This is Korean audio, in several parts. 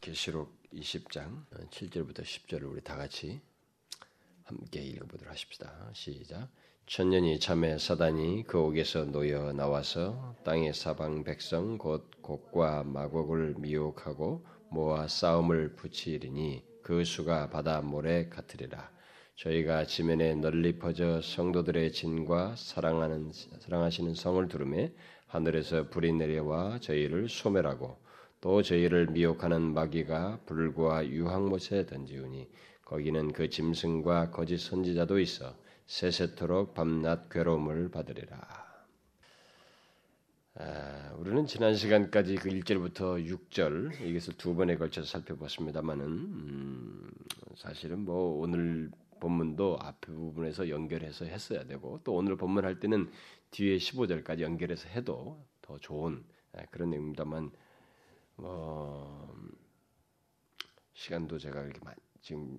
계시록 20장 7절부터 10절을 우리 다 같이 함께 읽어보도록 하십시다. 시작. 천년이 참에 사단이 그 옥에서 놓여 나와서 땅의 사방 백성 곧 곡과 마곡을 미혹하고 모아 싸움을 붙이리니 그 수가 바다 모래 같으리라. 저희가 지면에 널리 퍼져 성도들의 진과 사랑하는 사랑하시는 성을 두름에 하늘에서 불이 내려와 저희를 소멸하고 또 저희를 미혹하는 마귀가 불과 유황못에 던지우니 거기는 그 짐승과 거짓 선지자도 있어 세세토록 밤낮 괴로움을 받으리라. 아, 우리는 지난 시간까지 그 1절부터 6절 이것을 두 번에 걸쳐서 살펴봤습니다만은 음, 사실은 뭐 오늘 본문도 앞 부분에서 연결해서 했어야 되고 또 오늘 본문 할 때는 뒤에 15절까지 연결해서 해도 더 좋은 아, 그런 내용입니다만 뭐 시간도 제가 이렇게 지금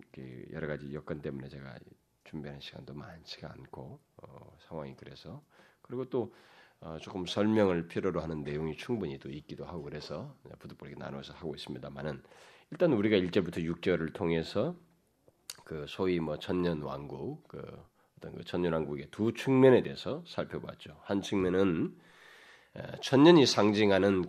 여러 가지 여건 때문에 제가 준비하는 시간도 많지가 않고 어, 상황이 그래서 그리고 또 어, 조금 설명을 필요로 하는 내용이 충분히 또 있기도 하고 그래서 부득부득 나눠서 하고 있습니다만은 일단 우리가 1절부터 6절을 통해서 그 소위 뭐 천년 왕국 그 어떤 그 천년 왕국의 두 측면에 대해서 살펴봤죠. 한 측면은 천년이 상징하는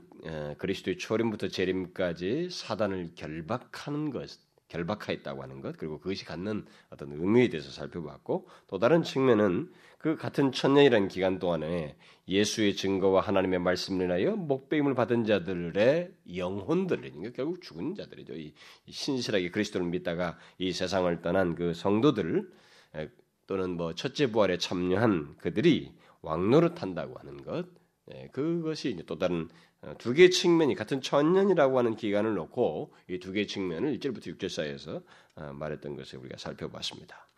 그리스도의 초림부터 재림까지 사단을 결박하는 것, 결박하였다고 하는 것, 그리고 그것이 갖는 어떤 의미에 대해서 살펴봤고, 또 다른 측면은 그 같은 천년이라는 기간 동안에 예수의 증거와 하나님의 말씀을 인하여 목배임을 받은 자들의 영혼들, 그러니까 결국 죽은 자들이죠. 이 신실하게 그리스도를 믿다가 이 세상을 떠난 그 성도들 또는 뭐 첫째 부활에 참여한 그들이 왕노릇 한다고 하는 것, 예, 그것이 또 다른 어, 두 개의 측면이 같은 천년이라고 하는 기간을 놓고 이 두 개의 측면을 1절부터 6절 사이에서 어, 말했던 것을 우리가 살펴봤습니다.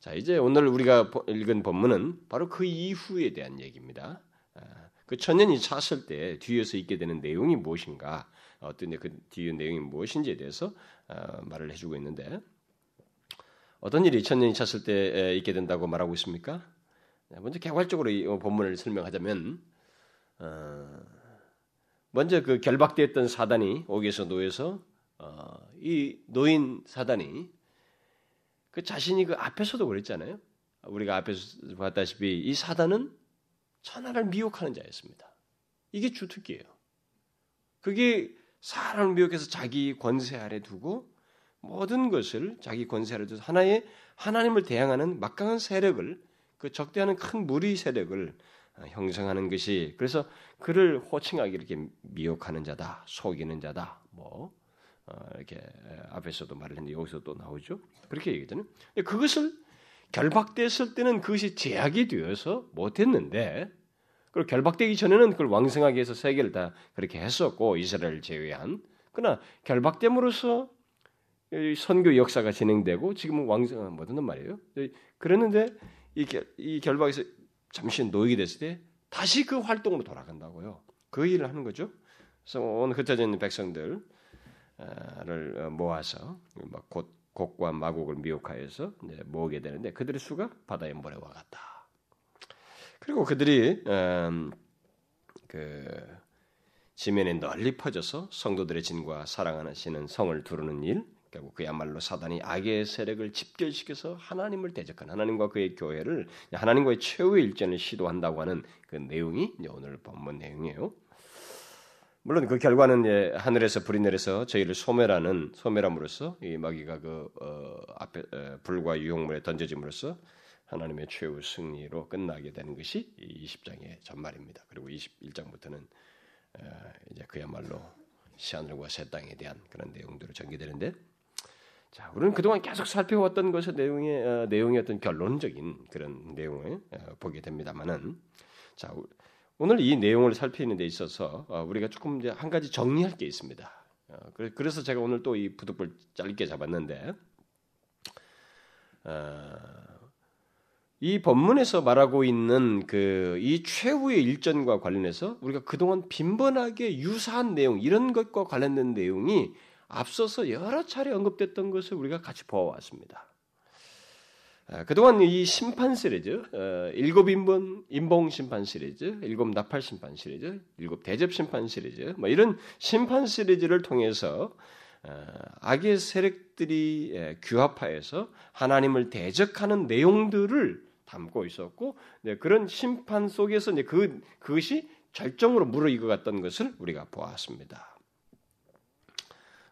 자, 이제 오늘 우리가 읽은 본문은 바로 그 이후에 대한 얘기입니다. 아, 그 천년이 찼을 때 뒤에서 있게 되는 내용이 무엇인가, 어떤 그 뒤의 내용이 무엇인지에 대해서 어, 말을 해주고 있는데 어떤 일이 천년이 찼을 때 있게 된다고 말하고 있습니까? 먼저 개괄적으로 이 본문을 설명하자면 어, 먼저 그 결박되었던 사단이 옥에서 놓여서 어, 이 노인 사단이 그 자신이 그 앞에서도 그랬잖아요. 우리가 앞에서 봤다시피 이 사단은 천하를 미혹하는 자였습니다. 이게 주특기예요. 그게 사람을 미혹해서 자기 권세 아래 두고 모든 것을 자기 권세 아래 두고 하나의 하나님을 대항하는 막강한 세력을 그 적대하는 큰 무리 세력을 어, 형성하는 것이 그래서 그를 호칭하기 이렇게 미혹하는 자다, 속이는 자다, 뭐 어, 이렇게 앞에서도 말했는데 여기서 또 나오죠. 그렇게 얘기하잖아요. 그것을 결박됐을 때는 그것이 제약이 되어서 못했는데 그리고 결박되기 전에는 그걸 왕성하게 해서 세계를 다 그렇게 했었고 이스라엘 제외한 그러나 결박됨으로써 선교 역사가 진행되고 지금은 왕성한 뭐든 말이에요. 그랬는데 이, 이 결박에서 잠시 놓이게 됐을 때 다시 그 활동으로 돌아간다고요. 그 일을 하는 거죠. 그래서 온 흩어져 백성들을 모아서 곧 곡과 마곡을 미혹하여서 모으게 되는데 그들의 수가 바다의 모래와 같다. 그리고 그들이 음, 그 지면에 널리 퍼져서 성도들의 진과 사랑하시는 성을 두르는 일, 결국 그야말로 사단이 악의 세력을 집결시켜서 하나님을 대적한 하나님과 그의 교회를 하나님과의 최후의 일전을 시도한다고 하는 그 내용이 오늘 본문 내용이에요. 물론 그 결과는 예, 하늘에서 불이 내려서 저희를 소멸하는 소멸함으로써 이 마귀가 그 어, 앞에 에, 불과 유혹물에 던져짐으로써 하나님의 최후 승리로 끝나게 되는 것이 20장의 전말입니다. 그리고 21장부터는 에, 이제 그야말로 시하늘과 새 땅에 대한 그런 내용들로 전개되는데 자, 우리는 그동안 계속 살펴왔던 것의 내용의 어, 내용의 어떤 결론적인 그런 내용을 어, 보게 됩니다만은 자, 오늘 이 내용을 살피는 데 있어서 어, 우리가 조금 이제 한 가지 정리할 게 있습니다. 어, 그래서 제가 오늘 또 이 부득불 짧게 잡았는데 어, 이 본문에서 말하고 있는 그 이 최후의 일전과 관련해서 우리가 그동안 빈번하게 유사한 내용 이런 것과 관련된 내용이 앞서서 여러 차례 언급됐던 것을 우리가 같이 보아왔습니다. 아, 그동안 이 심판 시리즈, 어, 일곱 인본 인봉 심판 시리즈, 일곱 나팔 심판 시리즈, 일곱 대접 심판 시리즈, 뭐 이런 심판 시리즈를 통해서 어, 악의 세력들이 예, 규합하여서 하나님을 대적하는 내용들을 담고 있었고 네, 그런 심판 속에서 그 그것이 절정으로 무르익어갔던 것을 우리가 보았습니다.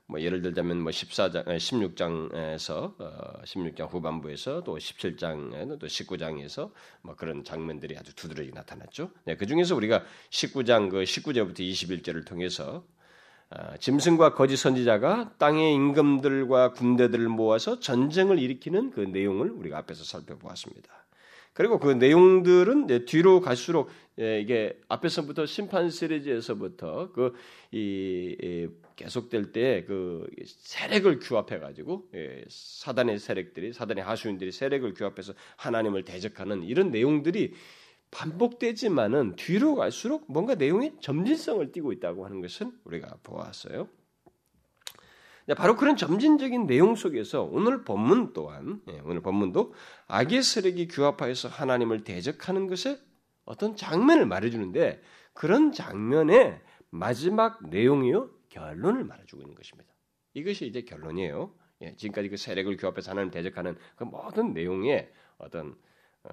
뭐 예를 들자면 뭐 14장, 16장에서 어, 16장 후반부에서 또 17장에는 또 19장에서 뭐 그런 장면들이 아주 두드러지게 나타났죠. 네, 그 중에서 우리가 19장 그 19절부터 21절을 통해서 어, 짐승과 거짓 선지자가 땅의 임금들과 군대들을 모아서 전쟁을 일으키는 그 내용을 우리가 앞에서 살펴보았습니다. 그리고 그 내용들은 뒤로 갈수록 예, 이게 앞에서부터 심판 시리즈에서부터 그 이 계속될 때 그 세력을 규합해 가지고 예, 사단의 세력들이 사단의 하수인들이 세력을 규합해서 하나님을 대적하는 이런 내용들이 반복되지만은 뒤로 갈수록 뭔가 내용이 점진성을 띠고 있다고 하는 것은 우리가 보았어요. 바로 그런 점진적인 내용 속에서 오늘 본문 또한 예, 오늘 본문도 악의 세력이 규합하여서 하나님을 대적하는 것에 어떤 장면을 말해주는데 그런 장면의 마지막 내용이요 결론을 말해주고 있는 것입니다. 이것이 이제 결론이에요. 예, 지금까지 그 세력을 규합해서 하나님 대적하는 그 모든 내용의 어떤 어,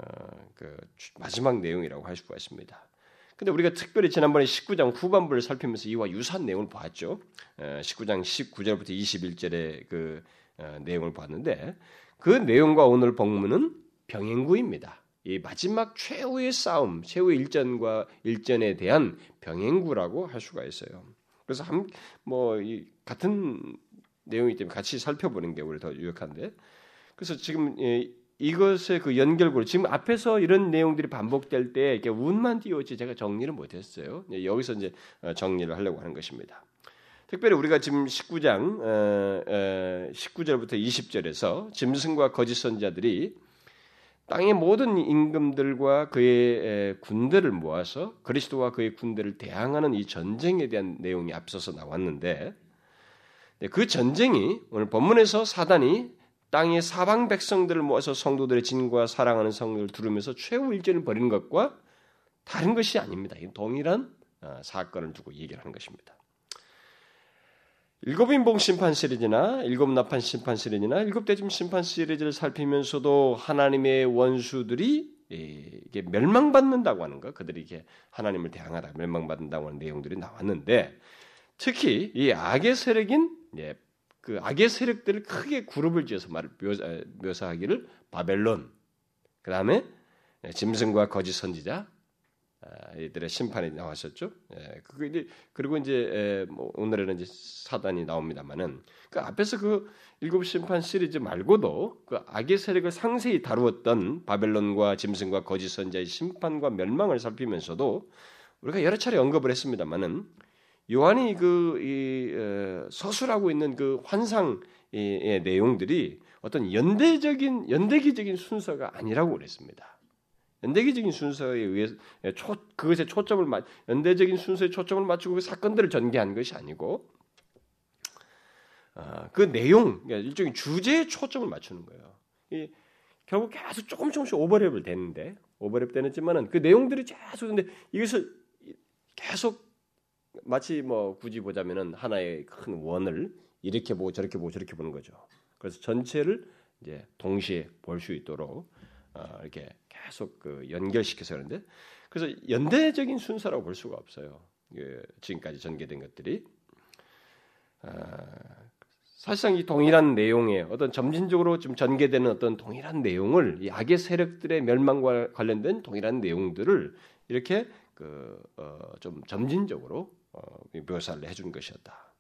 그 마지막 내용이라고 할 수가 있습니다. 근데 우리가 특별히 지난번에 19장 후반부를 살피면서 이와 유사한 내용을 봤죠. 19장 19절부터 21절의 그 어, 내용을 봤는데 그 내용과 오늘 본문은 병행구입니다. 이 마지막 최후의 싸움, 최후의 일전과 일전에 대한 병행구라고 할 수가 있어요. 그래서 한 뭐 같은 내용이기 때문에 같이 살펴보는 게 우리 더 유익한데. 그래서 지금 이것의 그 연결고리 지금 앞에서 이런 내용들이 반복될 때 이렇게 운만 띄웠지 제가 정리를 못했어요. 여기서 이제 어, 정리를 하려고 하는 것입니다. 특별히 우리가 지금 19장 19절부터 20절에서 짐승과 거짓 선자들이 땅의 모든 임금들과 그의 군대를 모아서 그리스도와 그의 군대를 대항하는 이 전쟁에 대한 내용이 앞서서 나왔는데 네, 그 전쟁이 오늘 본문에서 사단이 땅의 사방 백성들을 모아서 성도들의 진과 사랑하는 성도를 두르면서 최후 일전을 벌이는 것과 다른 것이 아닙니다. 동일한 어, 사건을 두고 얘기를 하는 것입니다. 일곱 인봉 심판 시리즈나 일곱 나판 심판 시리즈나 일곱 대짐 심판 시리즈를 살피면서도 하나님의 원수들이 이게 멸망받는다고 하는 거, 그들이 이게 하나님을 대항하다 멸망받는다고 하는 내용들이 나왔는데 특히 이 악의 세력인 예, 그 악의 세력들을 크게 그룹을 지어서 말 묘사, 하기를 바벨론, 그 다음에 짐승과 거짓 선지자, 아, 이들의 심판이 나왔었죠. 예, 그리고 이제 뭐 오늘에는 이제 사단이 나옵니다만은 그 앞에서 그 일곱 심판 시리즈 말고도 그 악의 세력을 상세히 다루었던 바벨론과 짐승과 거짓 선자의 심판과 멸망을 살피면서도 우리가 여러 차례 언급을 했습니다만은 요한이 그 이, 서술하고 있는 그 환상의 내용들이 어떤 연대적인 연대기적인 순서가 아니라고 그랬습니다. 연대기적인 순서에 의해서 초, 그것에 초점을 맞 연대적인 순서에 초점을 맞추고 그 사건들을 전개한 것이 아니고 어, 그 내용 그러니까 일종의 주제에 초점을 맞추는 거예요. 이, 결국 계속 조금 조금씩 오버랩을 되는데 오버랩 되는지만은 그 내용들이 계속 근데 이것을 계속 마치 뭐 굳이 보자면은 하나의 큰 원을 이렇게 보고 저렇게 보고 저렇게 보는 거죠. 그래서 전체를 이제 동시에 볼 수 있도록 어, 이렇게 계속 그 연결시켜서 그런데 그래서 연대적인 순서라고 볼 수가 없어요. 예, 지금까지 전개된 것들이 아, 사실상 이 동일한 내용의 어떤 점진적으로 좀 전개되는 어떤 동일한 내용을 이 악의 세력들의 멸망과 관련된 동일한 내용들을 이렇게 그좀 어, 점진적으로 어, 묘사를 해준 것이었다.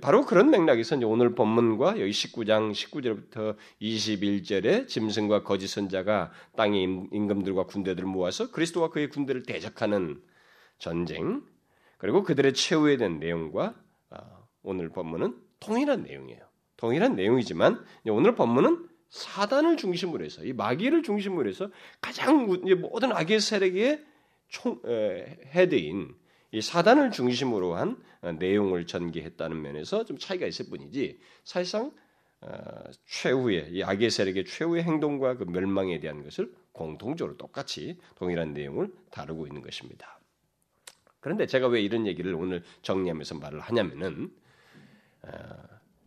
바로 그런 맥락에서 오늘 본문과 여기 19장 19절부터 21절에 짐승과 거짓 선자가 땅의 임금들과 군대들을 모아서 그리스도와 그의 군대를 대적하는 전쟁 그리고 그들의 최후에 대한 내용과 어, 오늘 본문은 통일한 내용이에요. 동일한 내용이지만 오늘 본문은 사단을 중심으로 해서 이 마귀를 중심으로 해서 가장 모든 악의 세력의 총, 헤드인 이 사단을 중심으로 한 어, 내용을 전개했다는 면에서 좀 차이가 있을 뿐이지 사실상 어, 최후의 이 악의 세력의 최후의 행동과 그 멸망에 대한 것을 공통적으로 똑같이 동일한 내용을 다루고 있는 것입니다. 그런데 제가 왜 이런 얘기를 오늘 정리하면서 말을 하냐면은 어,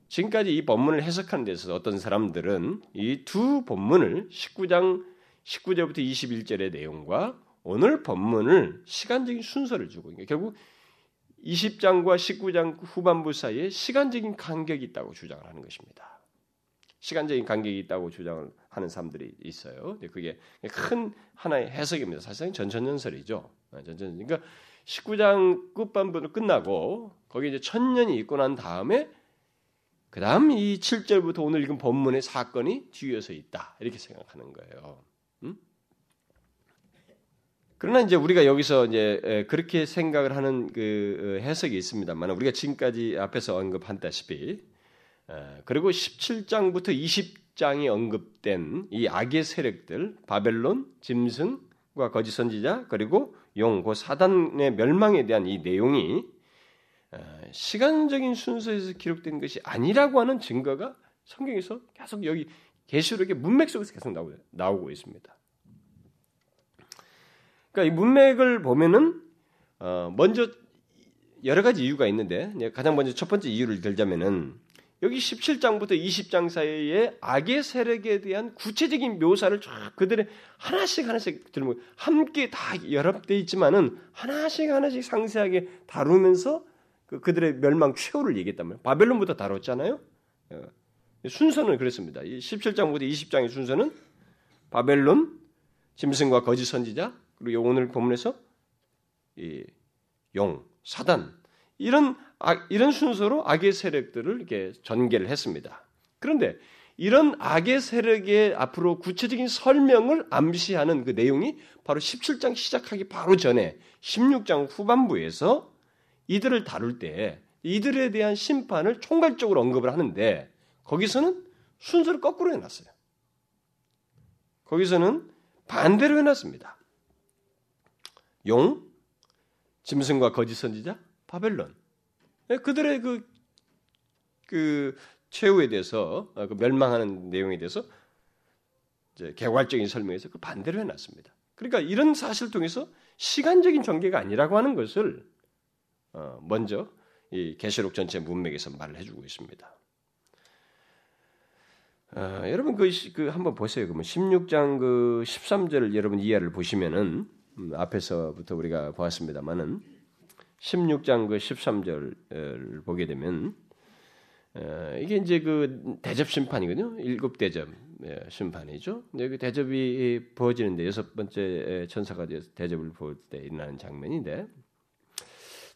지금까지 이 본문을 해석하는 데 있어서 어떤 사람들은 이 두 본문을 19장 19절부터 21절의 내용과 오늘 본문을 시간적인 순서를 주고 그러니까 결국 20장과 19장 후반부 사이에 시간적인 간격이 있다고 주장을 하는 것입니다. 시간적인 간격이 있다고 주장을 하는 사람들이 있어요. 그게 큰 하나의 해석입니다. 사실상 전천전설이죠. 전천 그러니까 19장 끝반부는 끝나고 거기 이제 천년이 있고 난 다음에 그 다음 이 7절부터 오늘 읽은 본문의 사건이 뒤에서 있다. 이렇게 생각하는 거예요. 음? 그러나 이제 우리가 여기서 이제 그렇게 생각을 하는 그 어, 해석이 있습니다만 우리가 지금까지 앞에서 언급한다시피 그리고 17장부터 20장이 언급된 이 악의 세력들 바벨론, 짐승과 거짓 선지자 그리고 용, 그 사단의 멸망에 대한 이 내용이 시간적인 순서에서 기록된 것이 아니라고 하는 증거가 성경에서 계속 여기 계시록의 문맥 속에서 계속 나오고 있습니다. 그러니까 이 문맥을 보면은 어 먼저 여러 가지 이유가 있는데 가장 먼저 첫 번째 이유를 들자면은 여기 17장부터 20장 사이에 악의 세력에 대한 구체적인 묘사를 쫙 그들의 하나씩 하나씩 들면 함께 다 연합되어 있지만은 하나씩 하나씩 상세하게 다루면서 그 그들의 멸망 최후를 얘기했단 말이에요. 바벨론부터 다뤘잖아요. 어. 순서는 그랬습니다. 17장부터 20장의 순서는 바벨론, 짐승과 거짓 선지자, 그리고 오늘 본문에서 이 용, 사단 이런 악, 이런 순서로 악의 세력들을 이렇게 전개를 했습니다. 그런데 이런 악의 세력의 앞으로 구체적인 설명을 암시하는 그 내용이 바로 17장 시작하기 바로 전에 16장 후반부에서 이들을 다룰 때 이들에 대한 심판을 총괄적으로 언급을 하는데 거기서는 순서를 거꾸로 해놨어요. 거기서는 반대로 해놨습니다. 용, 짐승과 거짓 선지자, 바벨론. 네, 그들의 그, 그 최후에 대해서, 어, 그 멸망하는 내용에 대해서 개괄적인 설명에서 그 반대로 해놨습니다. 그러니까 이런 사실을 통해서 시간적인 전개가 아니라고 하는 것을 어, 먼저 이 계시록 전체 문맥에서 말을 해주고 있습니다. 어, 여러분 그, 그 한번 보세요. 그러면 16장 그 13절을 여러분 이해를 보시면은 음, 앞에서부터 우리가 보았습니다만은 16장 그 13절을 보게 되면 어, 이게 이제 그 대접 심판이거든요. 일곱 대접 예, 심판이죠. 근데 그 대접이 부어지는데 여섯 번째 천사가 대접을 부을 때 일어나는 장면인데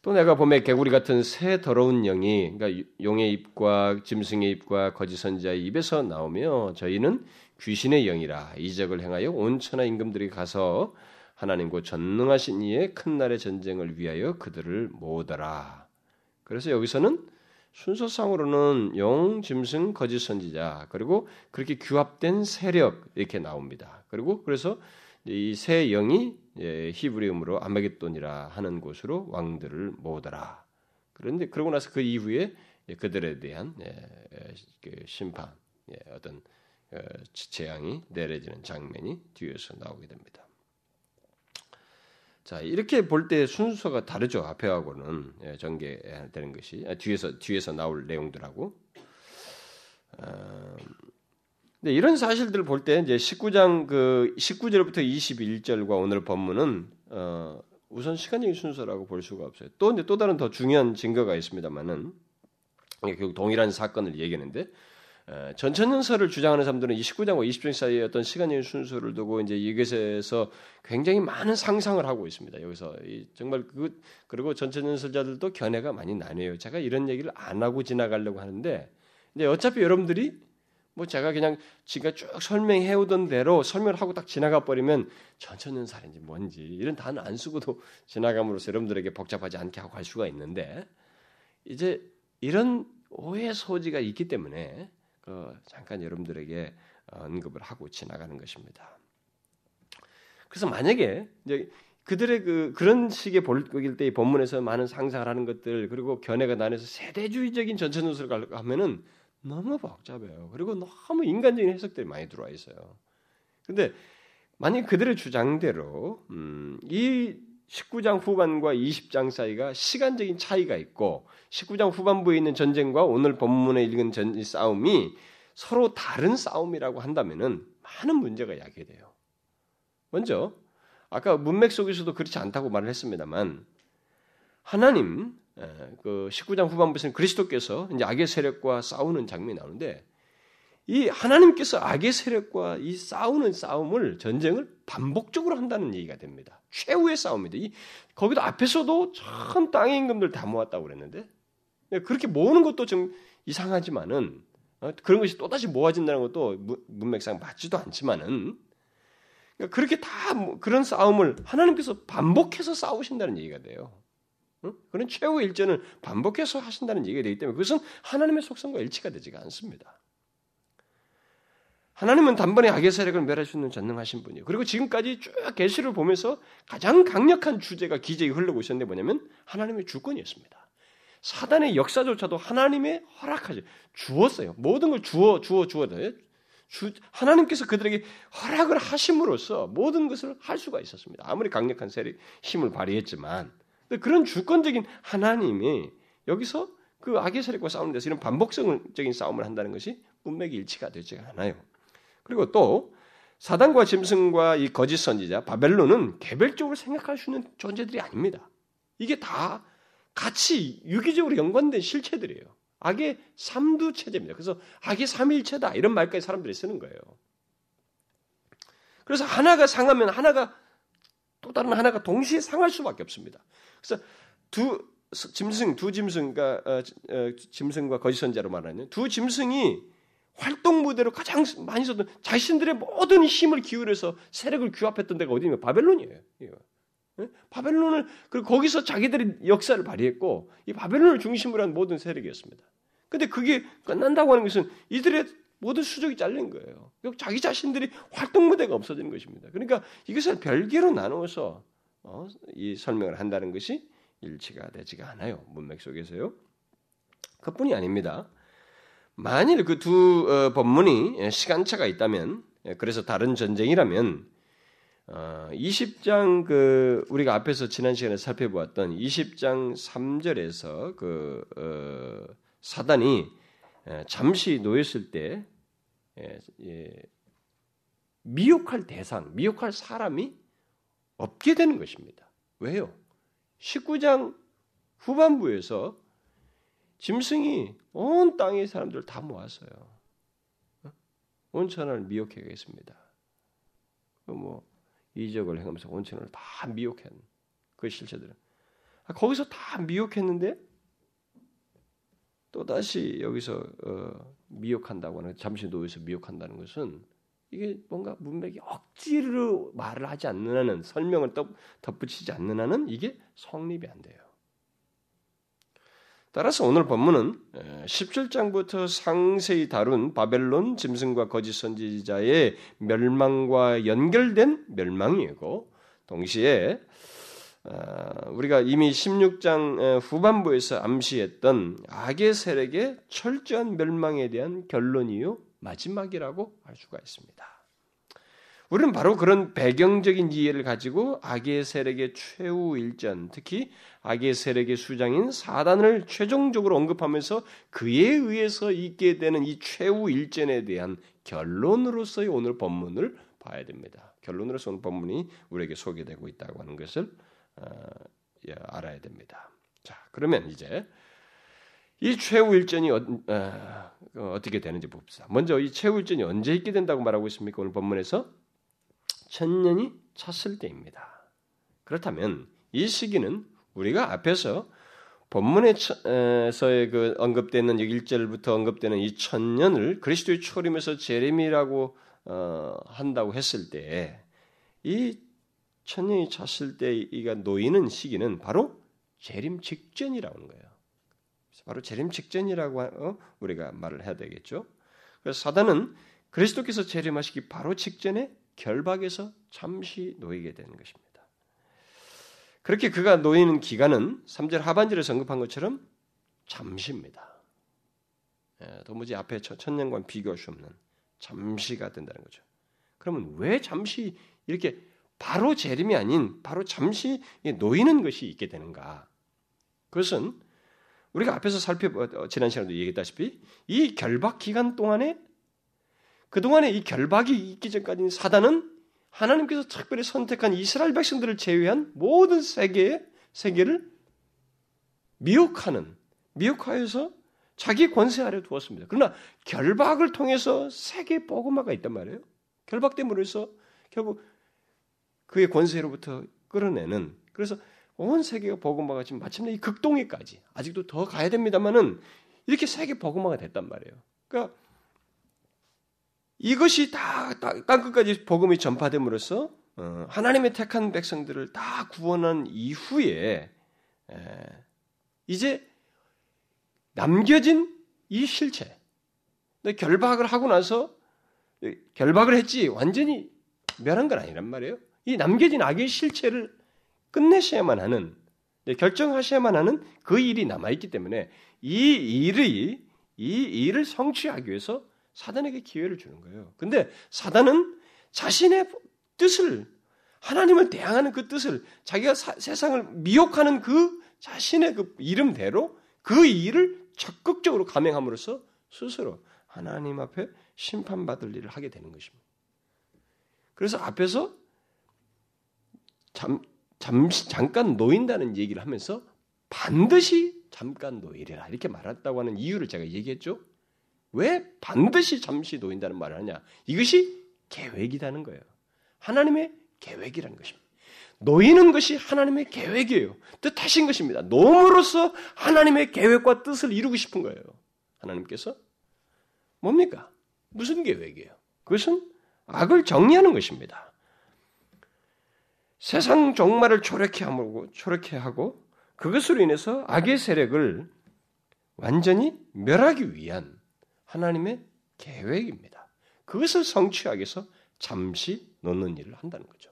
또 내가 봄에 개구리 같은 새 더러운 영이 그러니까 용의 입과 짐승의 입과 거짓 선지자의 입에서 나오며 저희는 귀신의 영이라 이적을 행하여 온 천하 임금들이 가서 하나님과 전능하신 이의 큰 날의 전쟁을 위하여 그들을 모으더라. 그래서 여기서는 순서상으로는 용, 짐승, 거짓 선지자 그리고 그렇게 규합된 세력 이렇게 나옵니다. 그리고 그래서 이 세 영이 히브리음으로 아메겟돈이라 하는 곳으로 왕들을 모으더라. 그런데 그러고 나서 그 이후에 그들에 대한 그 심판, 어떤 어, 재앙이 내려지는 장면이 뒤에서 나오게 됩니다. 자 이렇게 볼 때 순서가 다르죠 앞에하고는. 전개되는 것이. 아, 뒤에서 뒤에서 나올 내용들하고. 어, 근데 이런 사실들을 볼 때 이제 19장 그 19절부터 21절과 오늘 본문은 어 우선 시간적인 순서라고 볼 수가 없어요. 또 이제 또 다른 더 중요한 증거가 있습니다만은 결국 동일한 사건을 얘기하는데 어, 전천연설을 주장하는 사람들은 29장과 20장 사이에 어떤 시간적인 순서를 두고 이제 이것에서 굉장히 많은 상상을 하고 있습니다. 여기서 정말 그 그리고 전천연설자들도 견해가 많이 나뉘어요. 제가 이런 얘기를 안 하고 지나가려고 하는데 이제 어차피 여러분들이 뭐 제가 그냥 지가 쭉 설명해 오던 대로 설명을 하고 딱 지나가 버리면 전천연살인지 뭔지 이런 단어 안 쓰고도 지나감으로써 여러분들에게 복잡하지 않게 하고 갈 수가 있는데 이제 이런 오해 소지가 있기 때문에 그 잠깐 여러분들에게 언급을 하고 지나가는 것입니다. 그래서 만약에 이제 그들의 그 그런 식의 볼일 때 본문에서 많은 상상을 하는 것들 그리고 견해가 나눠서 세대주의적인 전천연설을 하면은 너무 복잡해요. 그리고 너무 인간적인 해석들이 많이 들어와 있어요. 근데 만약 그들의 주장대로 음, 이 19장 후반과 20장 사이가 시간적인 차이가 있고 19장 후반부에 있는 전쟁과 오늘 본문에 읽은 전, 싸움이 서로 다른 싸움이라고 한다면은 많은 문제가 야기돼요. 먼저 아까 문맥 속에서도 그렇지 않다고 말을 했습니다만 하나님 그 19장 후반부에서는 그리스도께서 이제 악의 세력과 싸우는 장면이 나오는데 이 하나님께서 악의 세력과 이 싸우는 싸움을 전쟁을 반복적으로 한다는 얘기가 됩니다. 최후의 싸움입니다. 이, 거기도 앞에서도 참 땅의 임금들 다 모았다고 그랬는데 그렇게 모으는 것도 좀 이상하지만은 어, 그런 것이 또 다시 모아진다는 것도 문맥상 맞지도 않지만은 그러니까 그렇게 다 그런 싸움을 하나님께서 반복해서 싸우신다는 얘기가 돼요. 그런 최후의 일전을 반복해서 하신다는 얘기가 되기 때문에 그것은 하나님의 속성과 일치가 되지가 않습니다. 하나님은 단번에 악의 세력을 멸할 수 있는 전능하신 분이에요. 그리고 지금까지 쭉 계시를 보면서 가장 강력한 주제가 기적이 있었는데 뭐냐면 하나님의 주권이었습니다. 사단의 역사조차도 하나님의 허락하지 주었어요. 모든 걸 주어 주어 주어요. 주, 하나님께서 그들에게 허락을 하심으로써 모든 것을 할 수가 있었습니다. 아무리 강력한 세력 힘을 발휘했지만 그런 주권적인 하나님이 여기서 그 악의 세력과 싸우는 데서 이런 반복성적인 싸움을 한다는 것이 문맥이 일치가 되지 않아요. 그리고 또 사단과 짐승과 이 거짓 선지자 바벨론은 개별적으로 생각할 수 있는 존재들이 아닙니다. 이게 다 같이 유기적으로 연관된 실체들이에요. 악의 삼두 체제입니다. 그래서 악의 삼일체다 이런 말까지 사람들이 쓰는 거예요. 그래서 하나가 상하면 하나가 또 다른 하나가 동시에 상할 수밖에 없습니다. 그래서 두 짐승 두 짐승과 어, 어, 짐승과 거짓 선자로 말하는 두 짐승이 활동 무대로 가장 많이 썼던 자신들의 모든 힘을 기울여서 세력을 규합했던 데가 어디냐면 바벨론이에요. 예? 바벨론을 그리고 거기서 자기들의 역사를 발휘했고 이 바벨론을 중심으로 한 모든 세력이었습니다. 근데 그게 끝난다고 하는 것은 이들의 모든 수족이 잘린 거예요. 자기 자신들이 활동 무대가 없어지는 것입니다. 그러니까 이것을 별개로 나누어서 어, 이 설명을 한다는 것이 일치가 되지가 않아요. 문맥 속에서요. 그뿐이 아닙니다. 만일 그두 어, 본문이 시간차가 있다면, 예, 그래서 다른 전쟁이라면 20장 어, 그 우리가 앞에서 지난 시간에 살펴보았던 20장 3절에서 그 어, 사단이 잠시 놓였을 때 미혹할 대상, 미혹할 사람이 없게 되는 것입니다. 왜요? 19장 후반부에서 짐승이 온 땅의 사람들 다 모았어요. 온천을 미혹해겠습니다. 그뭐 이적을 행하면서 온천을 다 미혹한 그 실체들은 아, 거기서 다 미혹했는데 또 다시 여기서 어, 미혹한다고 하는 잠시 놓여서 미혹한다는 것은 이게 뭔가 문맥이 억지로 말을 하지 않는 한은 설명을 덧붙이지 않는 한은 이게 성립이 안 돼요. 따라서 오늘 본문은 17장부터 상세히 다룬 바벨론 짐승과 거짓 선지자의 멸망과 연결된 멸망이고 동시에 어, 우리가 이미 16장 후반부에서 암시했던 악의 세력의 철저한 멸망에 대한 결론이요 마지막이라고 할 수가 있습니다. 우리는 바로 그런 배경적인 이해를 가지고 악의 세력의 최후 일전, 특히 악의 세력의 수장인 사단을 최종적으로 언급하면서 그에 의해서 있게 되는 이 최후 일전에 대한 결론으로서의 오늘 본문을 봐야 됩니다. 결론으로서 오늘 본문이 우리에게 소개되고 있다고 하는 것을 어, 예, 알아야 됩니다. 자, 그러면 이제 이 최후 일전이 어, 어, 떻게 되는지 봅시다. 먼저 이 최후 일전이 언제 있게 된다고 말하고 있습니까? 오늘 본문에서 천년이 찼을 때입니다. 그렇다면 이 시기는 우리가 앞에서 본문에서의 그 언급되는 1절부터 언급되는 이 천년을 그리스도의 초림에서 제레미라고 어, 한다고 했을 때 이 천년이 찼을 때 이가 놓이는 시기는 바로 재림 직전이라고 하는 거예요. 바로 재림 직전이라고 어, 우리가 말을 해야 되겠죠. 그래서 사단은 그리스도께서 재림하시기 바로 직전에 결박에서 잠시 놓이게 되는 것입니다. 그렇게 그가 놓이는 기간은 3절 하반절에 언급한 것처럼 잠시입니다. 예, 도무지 앞에 천년과 비교할 수 없는 잠시가 된다는 거죠. 그러면 왜 잠시 이렇게 바로 재림이 아닌 바로 잠시 놓이는 것이 있게 되는가? 그것은 우리가 앞에서 살펴 어, 지난 시간에도 얘기했다시피 이 결박 기간 동안에 그 동안에 이 결박이 있기 전까지는 사단은 하나님께서 특별히 선택한 이스라엘 백성들을 제외한 모든 세계의 세계를 미혹하는 미혹하여서 자기 권세 아래 두었습니다. 그러나 결박을 통해서 세계 복음화가 있단 말이에요. 결박됨으로 해서 결국 그의 권세로부터 끌어내는 그래서 온 세계가 복음화가 지금 마침내 이 극동에까지 아직도 더 가야 됩니다만은 이렇게 세계 복음화가 됐단 말이에요. 그러니까 이것이 다 땅끝까지 복음이 전파됨으로써 어, 하나님의 택한 백성들을 다 구원한 이후에 이제 남겨진 이 실체, 결박을 하고 나서 결박을 했지 완전히 멸한 건 아니란 말이에요. 이 남겨진 악의 실체를 끝내셔야만 하는 결정하셔야만 하는 그 일이 남아 있기 때문에 이 일이 이 일을 성취하기 위해서 사단에게 기회를 주는 거예요. 근데 사단은 자신의 뜻을 하나님을 대항하는 그 뜻을 자기가 사, 세상을 미혹하는 그 자신의 그 이름대로 그 일을 적극적으로 감행함으로써 스스로 하나님 앞에 심판받을 일을 하게 되는 것입니다. 그래서 앞에서 잠, 잠시, 잠깐 놓인다는 얘기를 하면서 반드시 잠깐 놓이리라 이렇게 말했다고 하는 이유를 제가 얘기했죠. 왜 반드시 잠시 놓인다는 말을 하냐? 이것이 계획이라는 거예요. 하나님의 계획이라는 것입니다. 놓이는 것이 하나님의 계획이에요. 뜻하신 것입니다. 놓음으로써 하나님의 계획과 뜻을 이루고 싶은 거예요. 하나님께서 뭡니까? 무슨 계획이에요? 그것은 악을 정리하는 것입니다. 세상 종말을 초래케 하고 초래케 하고 그것으로 인해서 악의 세력을 완전히 멸하기 위한 하나님의 계획입니다. 그것을 성취하기 위해서 잠시 놓는 일을 한다는 거죠.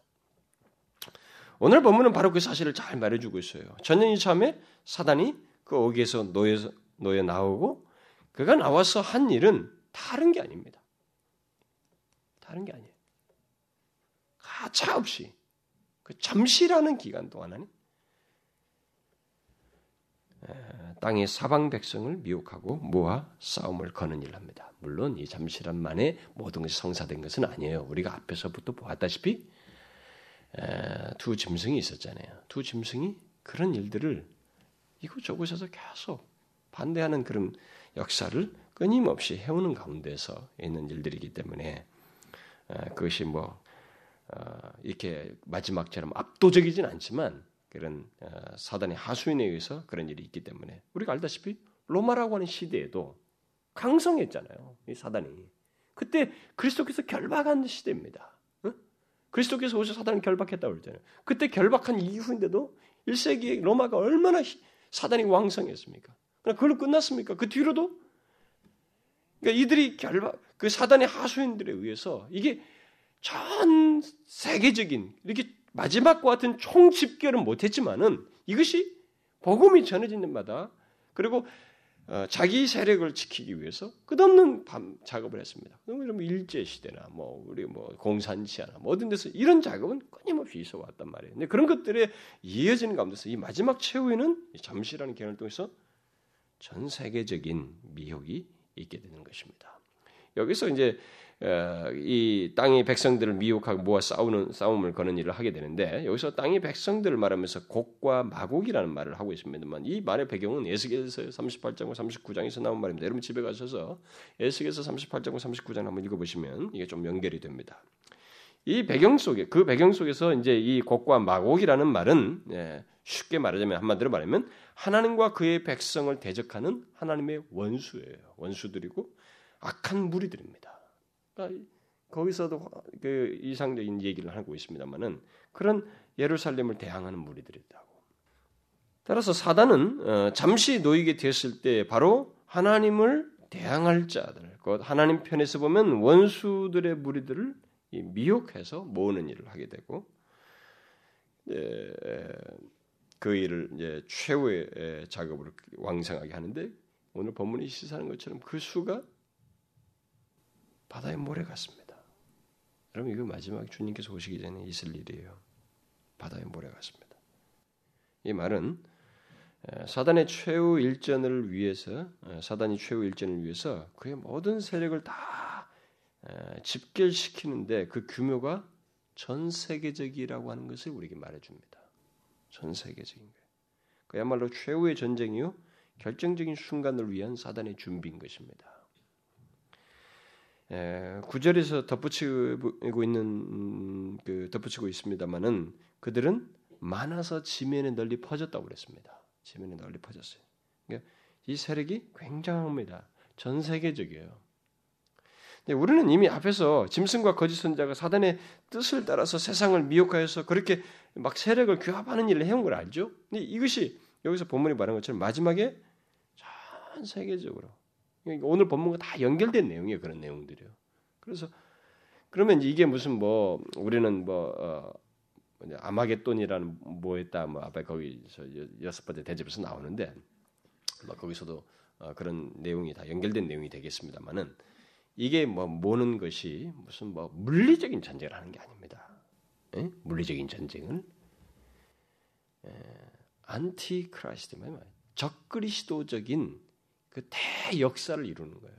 오늘 본문은 바로 그 사실을 잘 말해주고 있어요. 전년 이 참에 사단이 그 옥에서 놓여, 놓여 나오고 그가 나와서 한 일은 다른 게 아닙니다. 다른 게 아니에요. 가차 없이 그 잠시라는 기간 동안은 땅의 사방 백성을 미혹하고 모아 싸움을 거는 일을 합니다. 물론 이 잠시란 만에 모든 것이 성사된 것은 아니에요. 우리가 앞에서부터 보았다시피 두 짐승이 있었잖아요. 두 짐승이 그런 일들을 이곳저곳에서 계속 반대하는 그런 역사를 끊임없이 해오는 가운데서 있는 일들이기 때문에 그것이 뭐 어, 이렇게 마지막처럼 압도적이진 않지만 그런 어, 사단의 하수인에 의해서 그런 일이 있기 때문에 우리가 알다시피 로마라고 하는 시대에도 강성했잖아요. 이 사단이 그때 그리스도께서 결박한 시대입니다. 그리스도께서 오셔 사단을 결박했다고 그랬잖아요. 그때 결박한 이후인데도 1세기에 로마가 얼마나 사단이 왕성했습니까? 그걸로 끝났습니까? 그 뒤로도 그러니까 이들이 결박 그 사단의 하수인들에 의해서 이게 전 세계적인 이렇게 마지막과 같은 총 집결은 못했지만은 이것이 복음이 전해지는 마다 그리고 어, 자기 세력을 지키기 위해서 끝없는 밤 작업을 했습니다. 그러면 일제 시대나 뭐 우리 뭐 공산시아나 모든 데서 이런 작업은 끊임없이 있어 왔단 말이에요. 근데 그런 것들에 이어지는 가운데서 이 마지막 최후에는 잠시라는 개념을 통해서 전 세계적인 미혹이 있게 되는 것입니다. 여기서 이제 어, 이 땅의 백성들을 미혹하고 모아 싸우는 싸움을 거는 일을 하게 되는데 여기서 땅의 백성들을 말하면서 곡과 마곡이라는 말을 하고 있습니다만 이 말의 배경은 에스겔서 38장과 39장에서 나온 말입니다. 여러분 집에 가셔서 에스겔서 38장과 39장 한번 읽어보시면 이게 좀 연결이 됩니다. 이 배경 속에 그 배경 속에서 이제 이 곡과 마곡이라는 말은 예, 쉽게 말하자면 한마디로 말하면 하나님과 그의 백성을 대적하는 하나님의 원수예요. 원수들이고 악한 무리들입니다. 그러니까 거기서도 그 이상적인 얘기를 하고 있습니다만은 그런 예루살렘을 대항하는 무리들이 있다고. 따라서 사단은 어, 잠시 놓이게 되었을 때 바로 하나님을 대항할 자들, 곧 하나님 편에서 보면 원수들의 무리들을 미혹해서 모으는 일을 하게 되고 그 일을 이제 최후의 작업으로 왕성하게 하는데 오늘 본문이 시사하는 것처럼 그 수가 바다의 모래 같습니다. 여러분 이거 마지막 주님께서 오시기 전에 있을 일이에요. 바다에 몰아갔습니다. 이 말은 사단의 최후 일전을 위해서 사단이 최후 일전을 위해서 그의 모든 세력을 다 집결시키는데 그 규모가 전 세계적이라고 하는 것을 우리에게 말해줍니다. 전 세계적인 거예요. 그야말로 최후의 전쟁이요 결정적인 순간을 위한 사단의 준비인 것입니다. 구절에서 덧붙이고 있는 음, 그 덧붙이고 있습니다만은 그들은 많아서 지면에 널리 퍼졌다고 그랬습니다. 지면에 널리 퍼졌어요. 그러니까 이 세력이 굉장합니다. 전 세계적이에요. 우리는 이미 앞에서 짐승과 거짓 선자가 사단의 뜻을 따라서 세상을 미혹하여서 그렇게 막 세력을 규합하는 일을 해온 걸 알죠. 근데 이것이 여기서 본문이 말한 것처럼 마지막에 전 세계적으로 오늘 본문과 다 연결된 내용이에요. 그런 내용들이요. 그래서 그러면 이게 무슨 뭐 우리는 뭐 어, 아마겟돈이라는 뭐였다 뭐 앞에 거기서 여섯 번째 대접에서 나오는데 뭐 거기서도 어, 그런 내용이 다 연결된 내용이 되겠습니다만은 이게 뭐 모는 것이 무슨 뭐 물리적인 전쟁을 하는 게 아닙니다. 에? 물리적인 전쟁을 에, Antichrist 말 적그리스도적인 그 대역사를 이루는 거예요.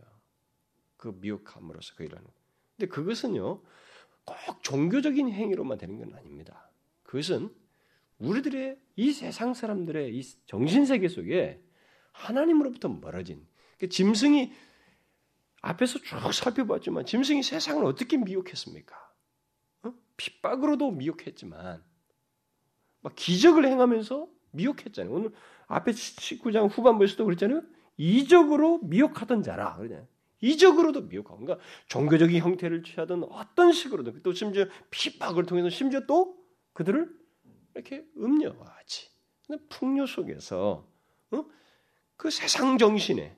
그 미혹함으로써 그 일하는. 근데 그것은요 꼭 종교적인 행위로만 되는 건 아닙니다. 그것은 우리들의 이 세상 사람들의 이 정신 세계 속에 하나님으로부터 멀어진 그 짐승이 앞에서 쭉 살펴봤지만 짐승이 세상을 어떻게 미혹했습니까? 어? 핍박으로도 미혹했지만 막 기적을 행하면서 미혹했잖아요. 오늘 앞에 19장 후반부에서도 그랬잖아요. 이적으로 미혹하던 자라. 그냥 이적으로도 미혹하고, 그러니까 종교적인 형태를 취하던 어떤 식으로든 또 심지어 핍박을 통해서 심지어 또 그들을 이렇게 음녀하지. 풍요 속에서 어? 그 세상 정신에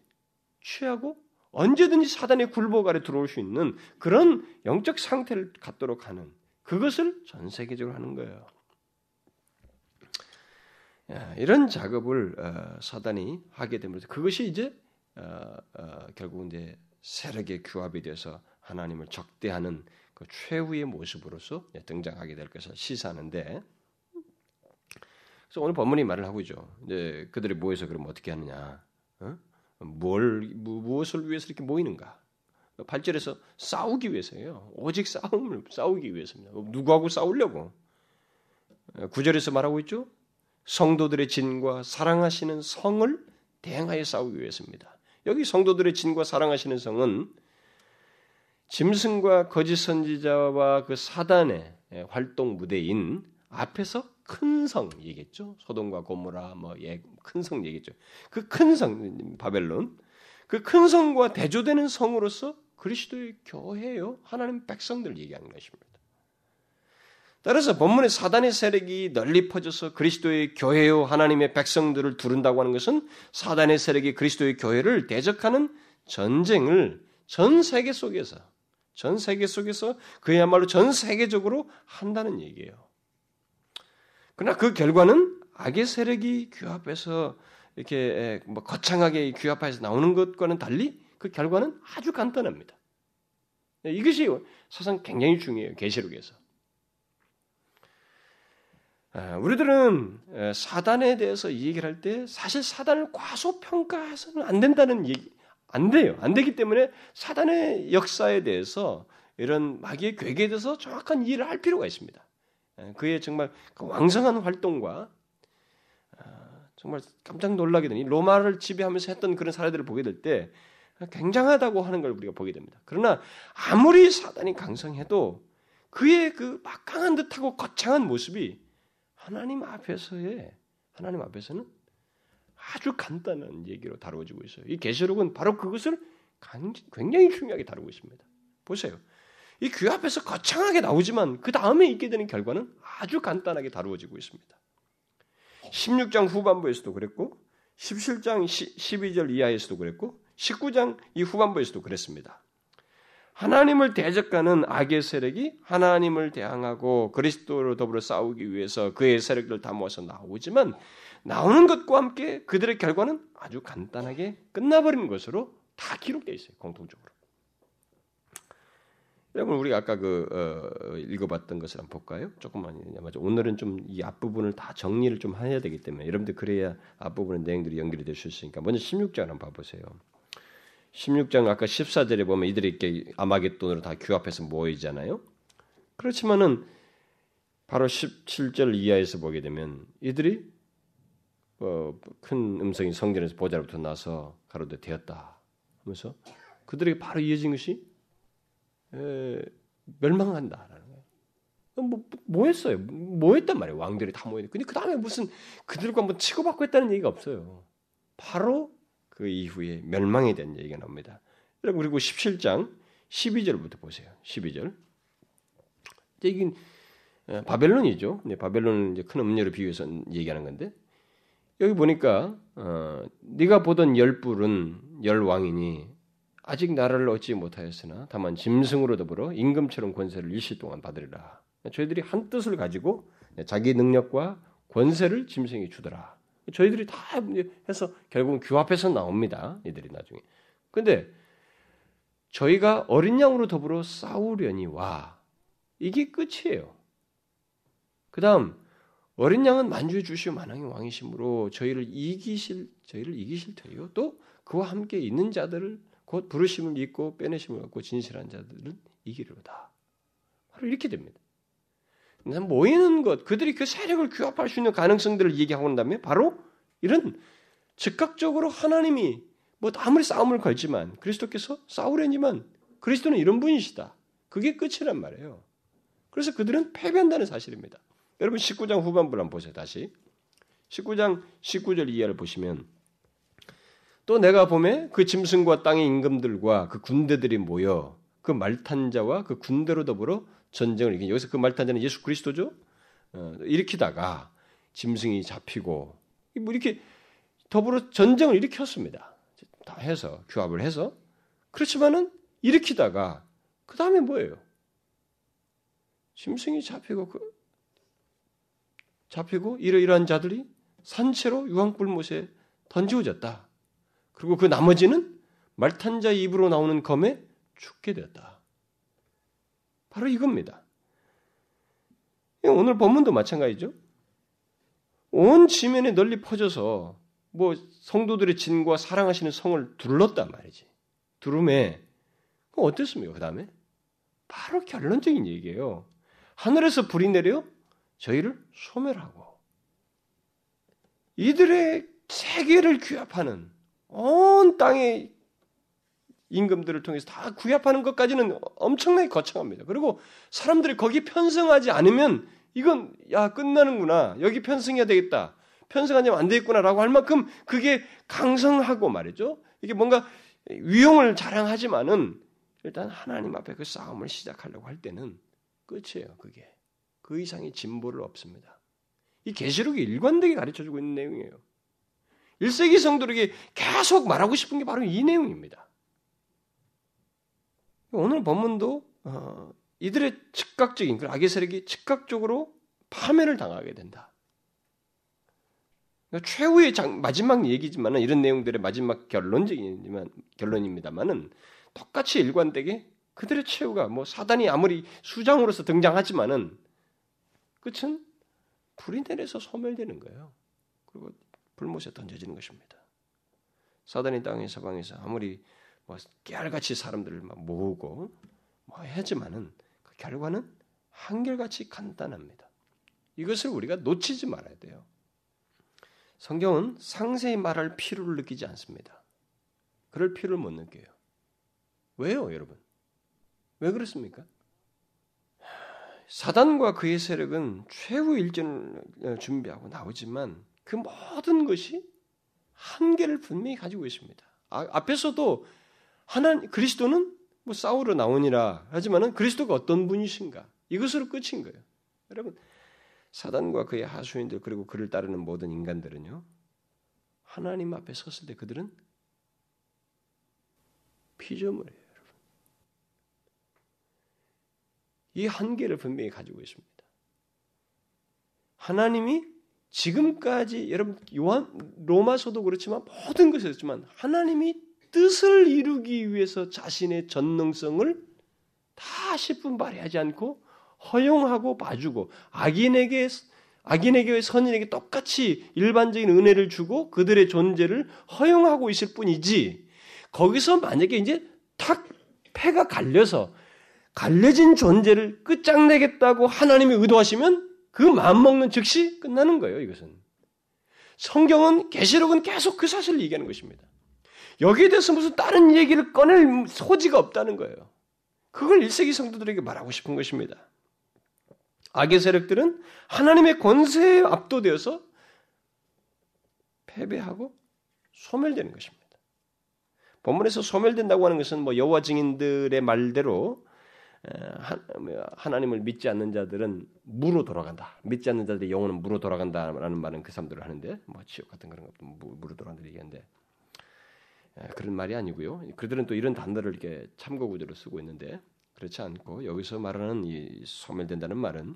취하고 언제든지 사단의 굴복 아래 들어올 수 있는 그런 영적 상태를 갖도록 하는 그것을 전 세계적으로 하는 거예요. 이런 작업을 어, 사단이 하게 되면서 그것이 이제 어, 어, 결국 이제 세력의 규합이 돼서 하나님을 적대하는 그 최후의 모습으로서 등장하게 될 것을 시사하는데 그래서 오늘 본문이 말을 하고 있죠. 이제 그들이 모여서 그럼 어떻게 하느냐? 어? 뭘 무엇을 위해서 이렇게 모이는가? 8절에서 싸우기 위해서예요. 오직 싸움을 싸우기 위해서입니다. 누구하고 싸우려고? 9절에서 말하고 있죠. 성도들의 진과 사랑하시는 성을 대항하여 싸우기 위해서입니다. 여기 성도들의 진과 사랑하시는 성은 짐승과 거짓 선지자와 그 사단의 활동 무대인 앞에서 큰 성 얘기했죠. 소돔과 고모라 뭐큰 성 얘기했죠. 그 큰 성 바벨론 그 큰 성과 대조되는 성으로서 그리스도의 교회요 하나님 백성들 얘기하는 것입니다. 따라서 본문의 사단의 세력이 널리 퍼져서 그리스도의 교회요 하나님의 백성들을 두른다고 하는 것은 사단의 세력이 그리스도의 교회를 대적하는 전쟁을 전 세계 속에서 전 세계 속에서 그야말로 전 세계적으로 한다는 얘기예요. 그러나 그 결과는 악의 세력이 규합해서 이렇게 뭐 거창하게 규합해서 나오는 것과는 달리 그 결과는 아주 간단합니다. 이것이 사상 굉장히 중요해요. 계시록에서. 우리들은 사단에 대해서 얘기를 할 때 사실 사단을 과소평가해서는 안 된다는 얘기 안 돼요. 안 되기 때문에 사단의 역사에 대해서 이런 마귀의 괴계에 대해서 정확한 이해를 할 필요가 있습니다. 그의 정말 그 왕성한 활동과 아, 정말 깜짝 놀라게 되니 로마를 지배하면서 했던 그런 사례들을 보게 될 때 굉장하다고 하는 걸 우리가 보게 됩니다. 그러나 아무리 사단이 강성해도 그의 그 막강한 듯하고 거창한 모습이 하나님 앞에서의 하나님 앞에서는 아주 간단한 얘기로 다루어지고 있어요. 이 계시록은 바로 그것을 굉장히 중요하게 다루고 있습니다. 보세요. 이 귀 앞에서 거창하게 나오지만 그 다음에 있게 되는 결과는 아주 간단하게 다루어지고 있습니다. 16장 후반부에서도 그랬고 17장 12절 이하에서도 그랬고 19장 이 후반부에서도 그랬습니다. 하나님을 대적하는 악의 세력이 하나님을 대항하고 그리스도로 더불어 싸우기 위해서 그의 세력들을 다 모아서 나오지만 나오는 것과 함께 그들의 결과는 아주 간단하게 끝나버리는 것으로 다 기록되어 있어요. 공통적으로. 여러분 우리 아까 그 어, 읽어봤던 것을 한번 볼까요? 조금만 맞아. 오늘은 좀 이 앞부분을 다 정리를 좀 해야 되기 때문에 여러분들 그래야 앞부분의 내용들이 연결이 될 수 있으니까 먼저 16장 한번 봐보세요. 16장 아까 14절에 보면 이들이 이렇게 아마겟돈으로 다 규합해서 모이잖아요. 그렇지만은 바로 17절 이하에서 보게 되면 이들이 어, 큰 음성이 성전에서 보좌로부터 나서 가로되 되었다 하면서 그들에게 바로 이어진 것이 에, 멸망한다라는 거예요. 뭐, 뭐 했어요? 뭐 했단 말이에요? 왕들이 다 모였는데. 근데 그 다음에 무슨 그들과 한번 치고받고 했다는 얘기가 없어요. 바로 그 이후에 멸망에 대한 얘기가 나옵니다. 여러분, 그리고 17장 12절부터 보세요. 12절. 이게 바벨론이죠. 바벨론은 이제 큰 음료를 비유해서 얘기하는 건데 여기 보니까 어, 네가 보던 열 뿔은 열 왕이니 아직 나라를 얻지 못하였으나 다만 짐승으로 더불어 임금처럼 권세를 일시 동안 받으리라. 저희들이 한 뜻을 가지고 자기 능력과 권세를 짐승이 주더라. 저희들이 다 해서 결국은 규합해서 나옵니다. 이들이 나중에. 근데 저희가 어린 양으로 더불어 싸우려니 와. 이게 끝이에요. 그 다음, 어린 양은 만주의 주시오 만왕의 왕이심으로 저희를 이기실, 저희를 이기실 터이요. 또 그와 함께 있는 자들을 곧 부르심을 입고 빼내심을 갖고 진실한 자들은 이기리로다. 바로 이렇게 됩니다. 모이는 것, 그들이 그 세력을 규합할 수 있는 가능성들을 얘기하고 난 다음에 바로 이런 즉각적으로 하나님이 뭐 아무리 싸움을 걸지만 그리스도께서 싸우려니만 그리스도는 이런 분이시다. 그게 끝이란 말이에요. 그래서 그들은 패배한다는 사실입니다. 여러분 19장 후반부를 한번 보세요. 다시 19장 19절 이하를 보시면 또 내가 봄에 그 짐승과 땅의 임금들과 그 군대들이 모여 그 말탄자와 그 군대로 더불어 전쟁을 여기서 그 말탄자는 예수 그리스도죠. 어, 일으키다가 짐승이 잡히고 뭐 이렇게 더불어 전쟁을 일으켰습니다. 다 해서 규합을 해서 그렇지만은 일으키다가 그 다음에 뭐예요? 짐승이 잡히고 그 잡히고 이러이러한 자들이 산채로 유황불못에 던지어졌다. 그리고 그 나머지는 말탄자 입으로 나오는 검에 죽게 되었다. 바로 이겁니다. 오늘 본문도 마찬가지죠. 온 지면에 널리 퍼져서 뭐 성도들의 진과 사랑하시는 성을 둘렀단 말이지. 두름에 어땠습니까? 그 다음에 바로 결론적인 얘기예요. 하늘에서 불이 내려 저희를 소멸하고 이들의 세계를 규합하는 온 땅의 임금들을 통해서 다 구합하는 것까지는 엄청나게 거창합니다. 그리고 사람들이 거기 편성하지 않으면 이건 야 끝나는구나 여기 편성해야 되겠다 편성하면 안 되겠구나라고 할 만큼 그게 강성하고 말이죠. 이게 뭔가 위용을 자랑하지만은 일단 하나님 앞에 그 싸움을 시작하려고 할 때는 끝이에요. 그게 그 이상의 진보를 없습니다. 이 계시록이 일관되게 가르쳐주고 있는 내용이에요. 1세기 성도에게 계속 말하고 싶은 게 바로 이 내용입니다. 오늘 본문도 어, 이들의 즉각적인 그 악의 세력이 즉각적으로 파멸을 당하게 된다. 그러니까 최후의 장, 마지막 얘기지만 이런 내용들의 마지막 결론적이지만 결론입니다만은 똑같이 일관되게 그들의 최후가 뭐 사단이 아무리 수장으로서 등장하지만은 끝은 불이 내려서 소멸되는 거예요. 그리고 불못에 던져지는 것입니다. 사단이 땅의 서방에서 아무리 뭐 깨알같이 사람들을 막 모으고 뭐 하지만은 그 결과는 한결같이 간단합니다. 이것을 우리가 놓치지 말아야 돼요. 성경은 상세히 말할 필요를 느끼지 않습니다. 그럴 필요를 못 느껴요. 왜요, 여러분? 왜 그렇습니까? 사단과 그의 세력은 최후 일전을 준비하고 나오지만 그 모든 것이 한계를 분명히 가지고 있습니다. 아, 앞에서도 하나 그리스도는 뭐 싸우러 나오니라 하지만은 그리스도가 어떤 분이신가 이것으로 끝인 거예요. 여러분 사단과 그의 하수인들 그리고 그를 따르는 모든 인간들은요 하나님 앞에 섰을 때 그들은 피조물이에요, 여러분. 이 한계를 분명히 가지고 있습니다. 하나님이 지금까지 여러분 요한 로마서도 그렇지만 모든 것이었지만 하나님이 뜻을 이루기 위해서 자신의 전능성을 다 10분 발휘하지 않고 허용하고 봐주고 악인에게 악인에게 선인에게 똑같이 일반적인 은혜를 주고 그들의 존재를 허용하고 있을 뿐이지 거기서 만약에 이제 탁 패가 갈려서 갈려진 존재를 끝장내겠다고 하나님이 의도하시면 그 마음 먹는 즉시 끝나는 거예요, 이것은. 성경은, 계시록은 계속 그 사실을 얘기하는 것입니다. 여기에 대해서 무슨 다른 얘기를 꺼낼 소지가 없다는 거예요. 그걸 1세기 성도들에게 말하고 싶은 것입니다. 악의 세력들은 하나님의 권세에 압도되어서 패배하고 소멸되는 것입니다. 본문에서 소멸된다고 하는 것은 뭐 여호와 증인들의 말대로 뭐 하나님을 믿지 않는 자들은 무로 돌아간다. 믿지 않는 자들의 영혼은 무로 돌아간다라는 말은 그 사람들을 하는데 뭐 지옥 같은 그런 것도 무로 돌아간다 얘기하는데 그런 말이 아니고요. 그들은 또 이런 단어를 이렇게 참고 구조로 쓰고 있는데 그렇지 않고 여기서 말하는 이 소멸된다는 말은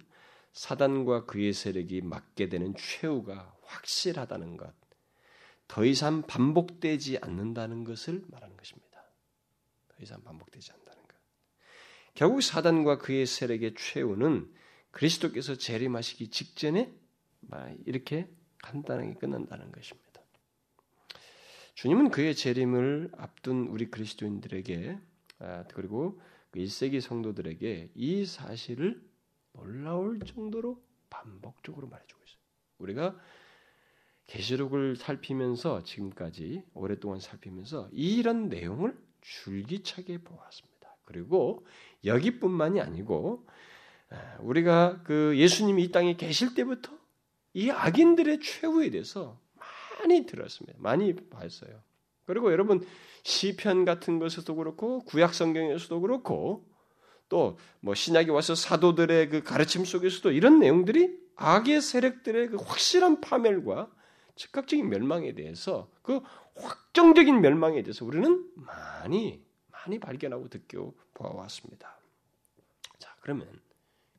사단과 그의 세력이 맞게 되는 최후가 확실하다는 것, 더 이상 반복되지 않는다는 것을 말하는 것입니다. 더 이상 반복되지 않는다는 것. 결국 사단과 그의 세력의 최후는 그리스도께서 재림하시기 직전에 이렇게 간단하게 끝난다는 것입니다. 주님은 그의 재림을 앞둔 우리 그리스도인들에게 아, 그리고 1세기 그 성도들에게 이 사실을 놀라울 정도로 반복적으로 말해주고 있어요. 우리가 계시록을 살피면서 지금까지 오랫동안 살피면서 이런 내용을 줄기차게 보았습니다. 그리고 여기뿐만이 아니고 우리가 그 예수님이 이 땅에 계실 때부터 이 악인들의 최후에 대해서 많이 들었습니다. 많이 봤어요. 그리고 여러분 시편 같은 것에서도 그렇고 구약 성경에서도 그렇고 또 뭐 신약에 와서 사도들의 그 가르침 속에서도 이런 내용들이 악의 세력들의 그 확실한 파멸과 즉각적인 멸망에 대해서 그 확정적인 멸망에 대해서 우리는 많이 많이 발견하고 듣고 보아왔습니다. 자, 그러면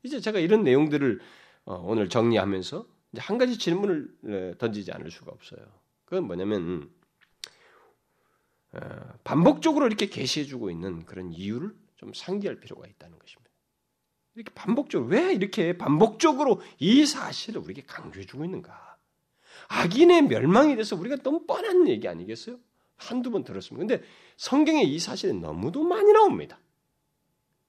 이제 제가 이런 내용들을 어, 오늘 정리하면서 한 가지 질문을 던지지 않을 수가 없어요. 그건 뭐냐면 어, 반복적으로 이렇게 게시해주고 있는 그런 이유를 좀 상기할 필요가 있다는 것입니다. 이렇게 반복적으로 왜 이렇게 반복적으로 이 사실을 우리에게 강조해주고 있는가? 악인의 멸망에 대해서 우리가 너무 뻔한 얘기 아니겠어요? 한두 번 들었습니다. 근데 성경에 이 사실이 너무도 많이 나옵니다.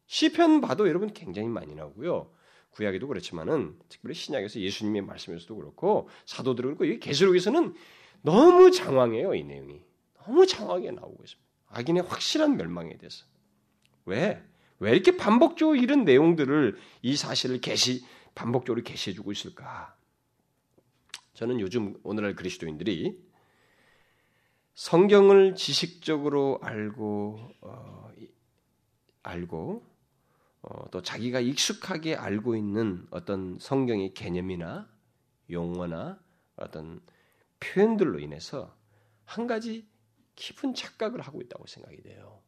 시편 봐도 여러분 굉장히 많이 나오고요. 구약에도 그렇지만은 특별히 신약에서 예수님의 말씀에서도 그렇고 사도들도 그렇고 이 계시록에서는 너무 장황해요 이 내용이 너무 장황하게 나오고 있습니다. 악인의 확실한 멸망에 대해서 왜? 왜 이렇게 반복적으로 이런 내용들을 이 사실을 계시 반복적으로 계시해 주고 있을까? 저는 요즘 오늘날 그리스도인들이 성경을 지식적으로 알고 어, 알고 어, 또 자기가 익숙하게 알고 있는 어떤 성경의 개념이나 용어나 어떤 표현들로 인해서 한 가지 깊은 착각을 하고 있다고 생각이 돼요.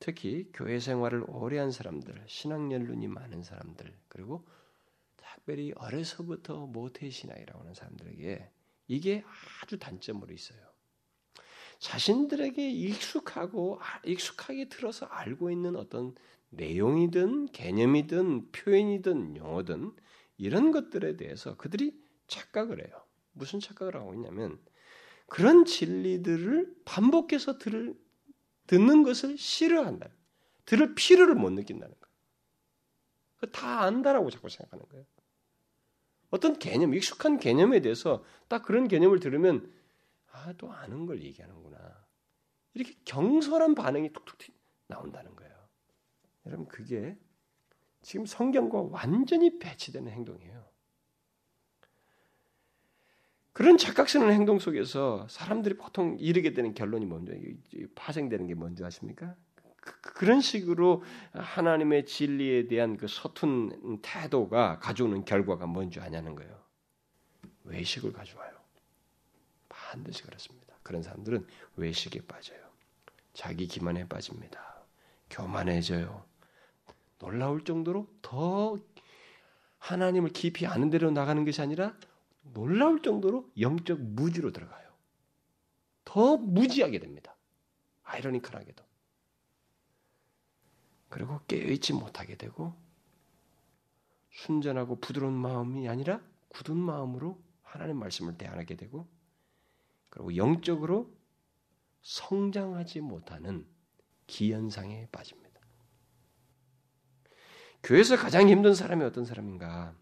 특히 교회 생활을 오래 한 사람들, 신앙 연륜이 많은 사람들, 그리고 특별히 어려서부터 모태 신앙이라고 하는 사람들에게 이게 아주 단점으로 있어요. 자신들에게 익숙하고 익숙하게 들어서 알고 있는 어떤 내용이든 개념이든 표현이든 용어든 이런 것들에 대해서 그들이 착각을 해요. 무슨 착각을 하고 있냐면 그런 진리들을 반복해서 들을 듣는 것을 싫어한다. 들을 필요를 못 느낀다는 거예요. 다 안다라고 자꾸 생각하는 거예요. 어떤 개념, 익숙한 개념에 대해서 딱 그런 개념을 들으면 아, 또 아는 걸 얘기하는구나. 이렇게 경솔한 반응이 툭툭 나온다는 거예요. 여러분, 그게 지금 성경과 완전히 배치되는 행동이에요. 그런 착각스러운 행동 속에서 사람들이 보통 이르게 되는 결론이 먼저 파생되는 게 뭔지 아십니까? 그, 런 식으로 하나님의 진리에 대한 그 서툰 태도가 가져오는 결과가 뭔지 아냐는 거예요. 외식을 가져와요. 반드시 그렇습니다. 그런 사람들은 외식에 빠져요. 자기 기만에 빠집니다. 교만해져요. 놀라울 정도로 더 하나님을 깊이 아는 대로 나가는 것이 아니라 놀라울 정도로 영적 무지로 들어가요. 더 무지하게 됩니다. 아이러니컬하게도. 그리고 깨어있지 못하게 되고 순전하고 부드러운 마음이 아니라 굳은 마음으로 하나님 말씀을 대하게 되고 그리고 영적으로 성장하지 못하는 기현상에 빠집니다. 교회에서 가장 힘든 사람이 어떤 사람인가?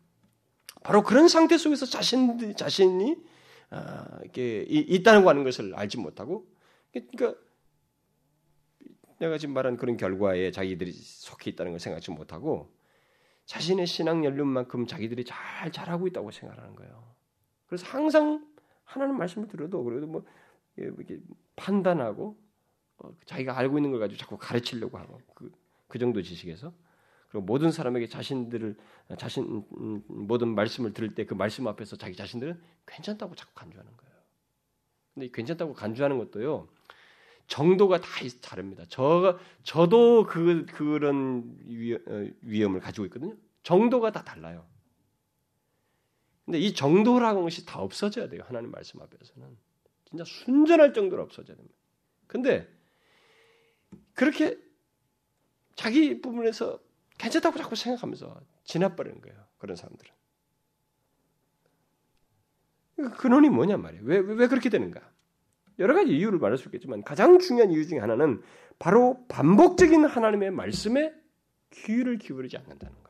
바로 그런 상태 속에서 자신 자신이 아, 이게 있다는 거 하는 것을 알지 못하고 그러니까 내가 지금 말한 그런 결과에 자기들이 속해 있다는 걸 생각지 못하고 자신의 신앙 연륜만큼 자기들이 잘 잘하고 있다고 생각하는 거예요. 그래서 항상 하나님 말씀을 들어도 그래도 뭐 이렇게 판단하고 어, 자기가 알고 있는 걸 가지고 자꾸 가르치려고 하고 그, 그 정도 지식에서 그리고 모든 사람에게 자신들을 자신 음, 모든 말씀을 들을 때 그 말씀 앞에서 자기 자신들은 괜찮다고 자꾸 간주하는 거예요. 근데 괜찮다고 간주하는 것도요. 정도가 다 다릅니다. 저 저도 그 그런 어, 위험을 가지고 있거든요. 정도가 다 달라요. 근데 이 정도라는 것이 다 없어져야 돼요. 하나님 말씀 앞에서는 진짜 순전할 정도로 없어져야 됩니다. 근데 그렇게 자기 부분에서 괜찮다고 자꾸 생각하면서 지나버리는 거예요. 그런 사람들은. 근원이 뭐냐 말이에요. 왜, 왜 그렇게 되는가? 여러 가지 이유를 말할 수 있겠지만 가장 중요한 이유 중에 하나는 바로 반복적인 하나님의 말씀에 귀를 기울이지 않는다는 거예요.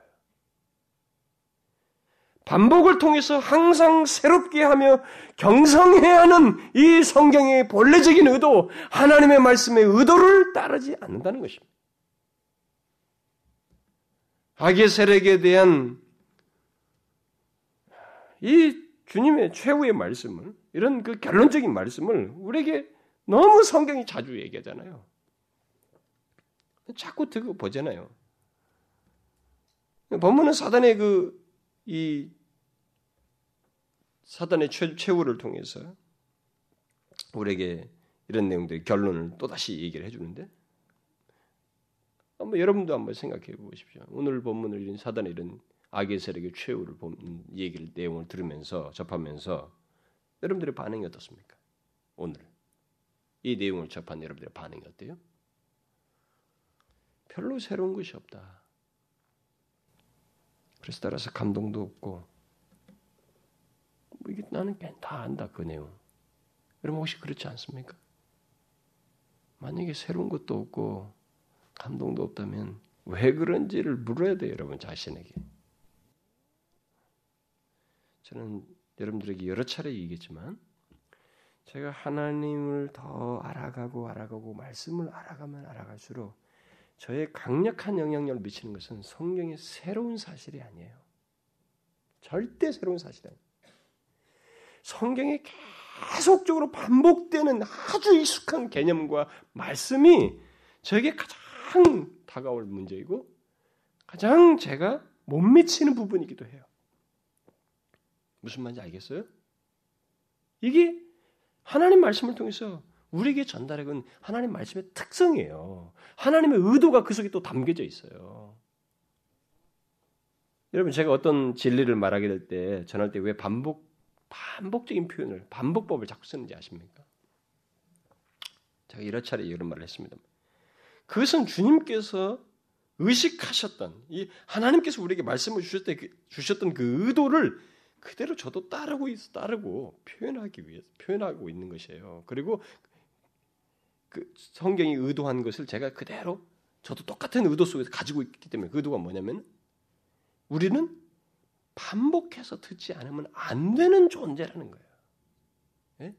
반복을 통해서 항상 새롭게 하며 경성해야 하는 이 성경의 본래적인 의도, 하나님의 말씀의 의도를 따르지 않는다는 것입니다. 악의 세력에 대한 이 주님의 최후의 말씀을 이런 그 결론적인 말씀을 우리에게 너무 성경이 자주 얘기하잖아요. 자꾸 듣고 보잖아요. 본문은 사단의 그 이 사단의 최, 최후를 통해서 우리에게 이런 내용들의 결론을 또 다시 얘기를 해주는데 한번 여러분도 한번 생각해 보십시오. 오늘 본문을 이런 사단의 이런 악의 세력의 최후를 본 얘기를 내용을 들으면서 접하면서 여러분들의 반응이 어떻습니까? 오늘 이 내용을 접한 여러분들의 반응이 어때요? 별로 새로운 것이 없다. 그래서 따라서 감동도 없고 뭐 이게 나는 다 안다 그 내용. 여러분 혹시 그렇지 않습니까? 만약에 새로운 것도 없고 감동도 없다면 왜 그런지를 물어야 돼요, 여러분 자신에게. 저는 여러분들에게 여러 차례 얘기했지만 제가 하나님을 더 알아가고 알아가고 말씀을 알아가면 알아갈수록 저의 강력한 영향력을 미치는 것은 성경의 새로운 사실이 아니에요. 절대 새로운 사실이 아니에요. 성경에 계속적으로 반복되는 아주 익숙한 개념과 말씀이 저에게 가장 다가올 문제이고 가장 제가 못 미치는 부분이기도 해요. 무슨 말인지 알겠어요? 이게 하나님 말씀을 통해서 우리에게 전달해온 하나님 말씀의 특성이에요. 하나님의 의도가 그 속에 또 담겨져 있어요. 여러분 제가 어떤 진리를 말하게 될 때 전할 때 왜 반복 반복적인 표현을 반복법을 자꾸 쓰는지 아십니까? 제가 여러 차례 이런 말을 했습니다. 그것은 주님께서 의식하셨던 이 하나님께서 우리에게 말씀을 주셨던 그, 의도를 그대로 저도 따르고 있, 따르고 표현하기 위해서 표현하고 있는 것이에요. 그리고 그 성경이 의도한 것을 제가 그대로 저도 똑같은 의도 속에서 가지고 있기 때문에 그 의도가 뭐냐면 우리는 반복해서 듣지 않으면 안 되는 존재라는 거예요. 예?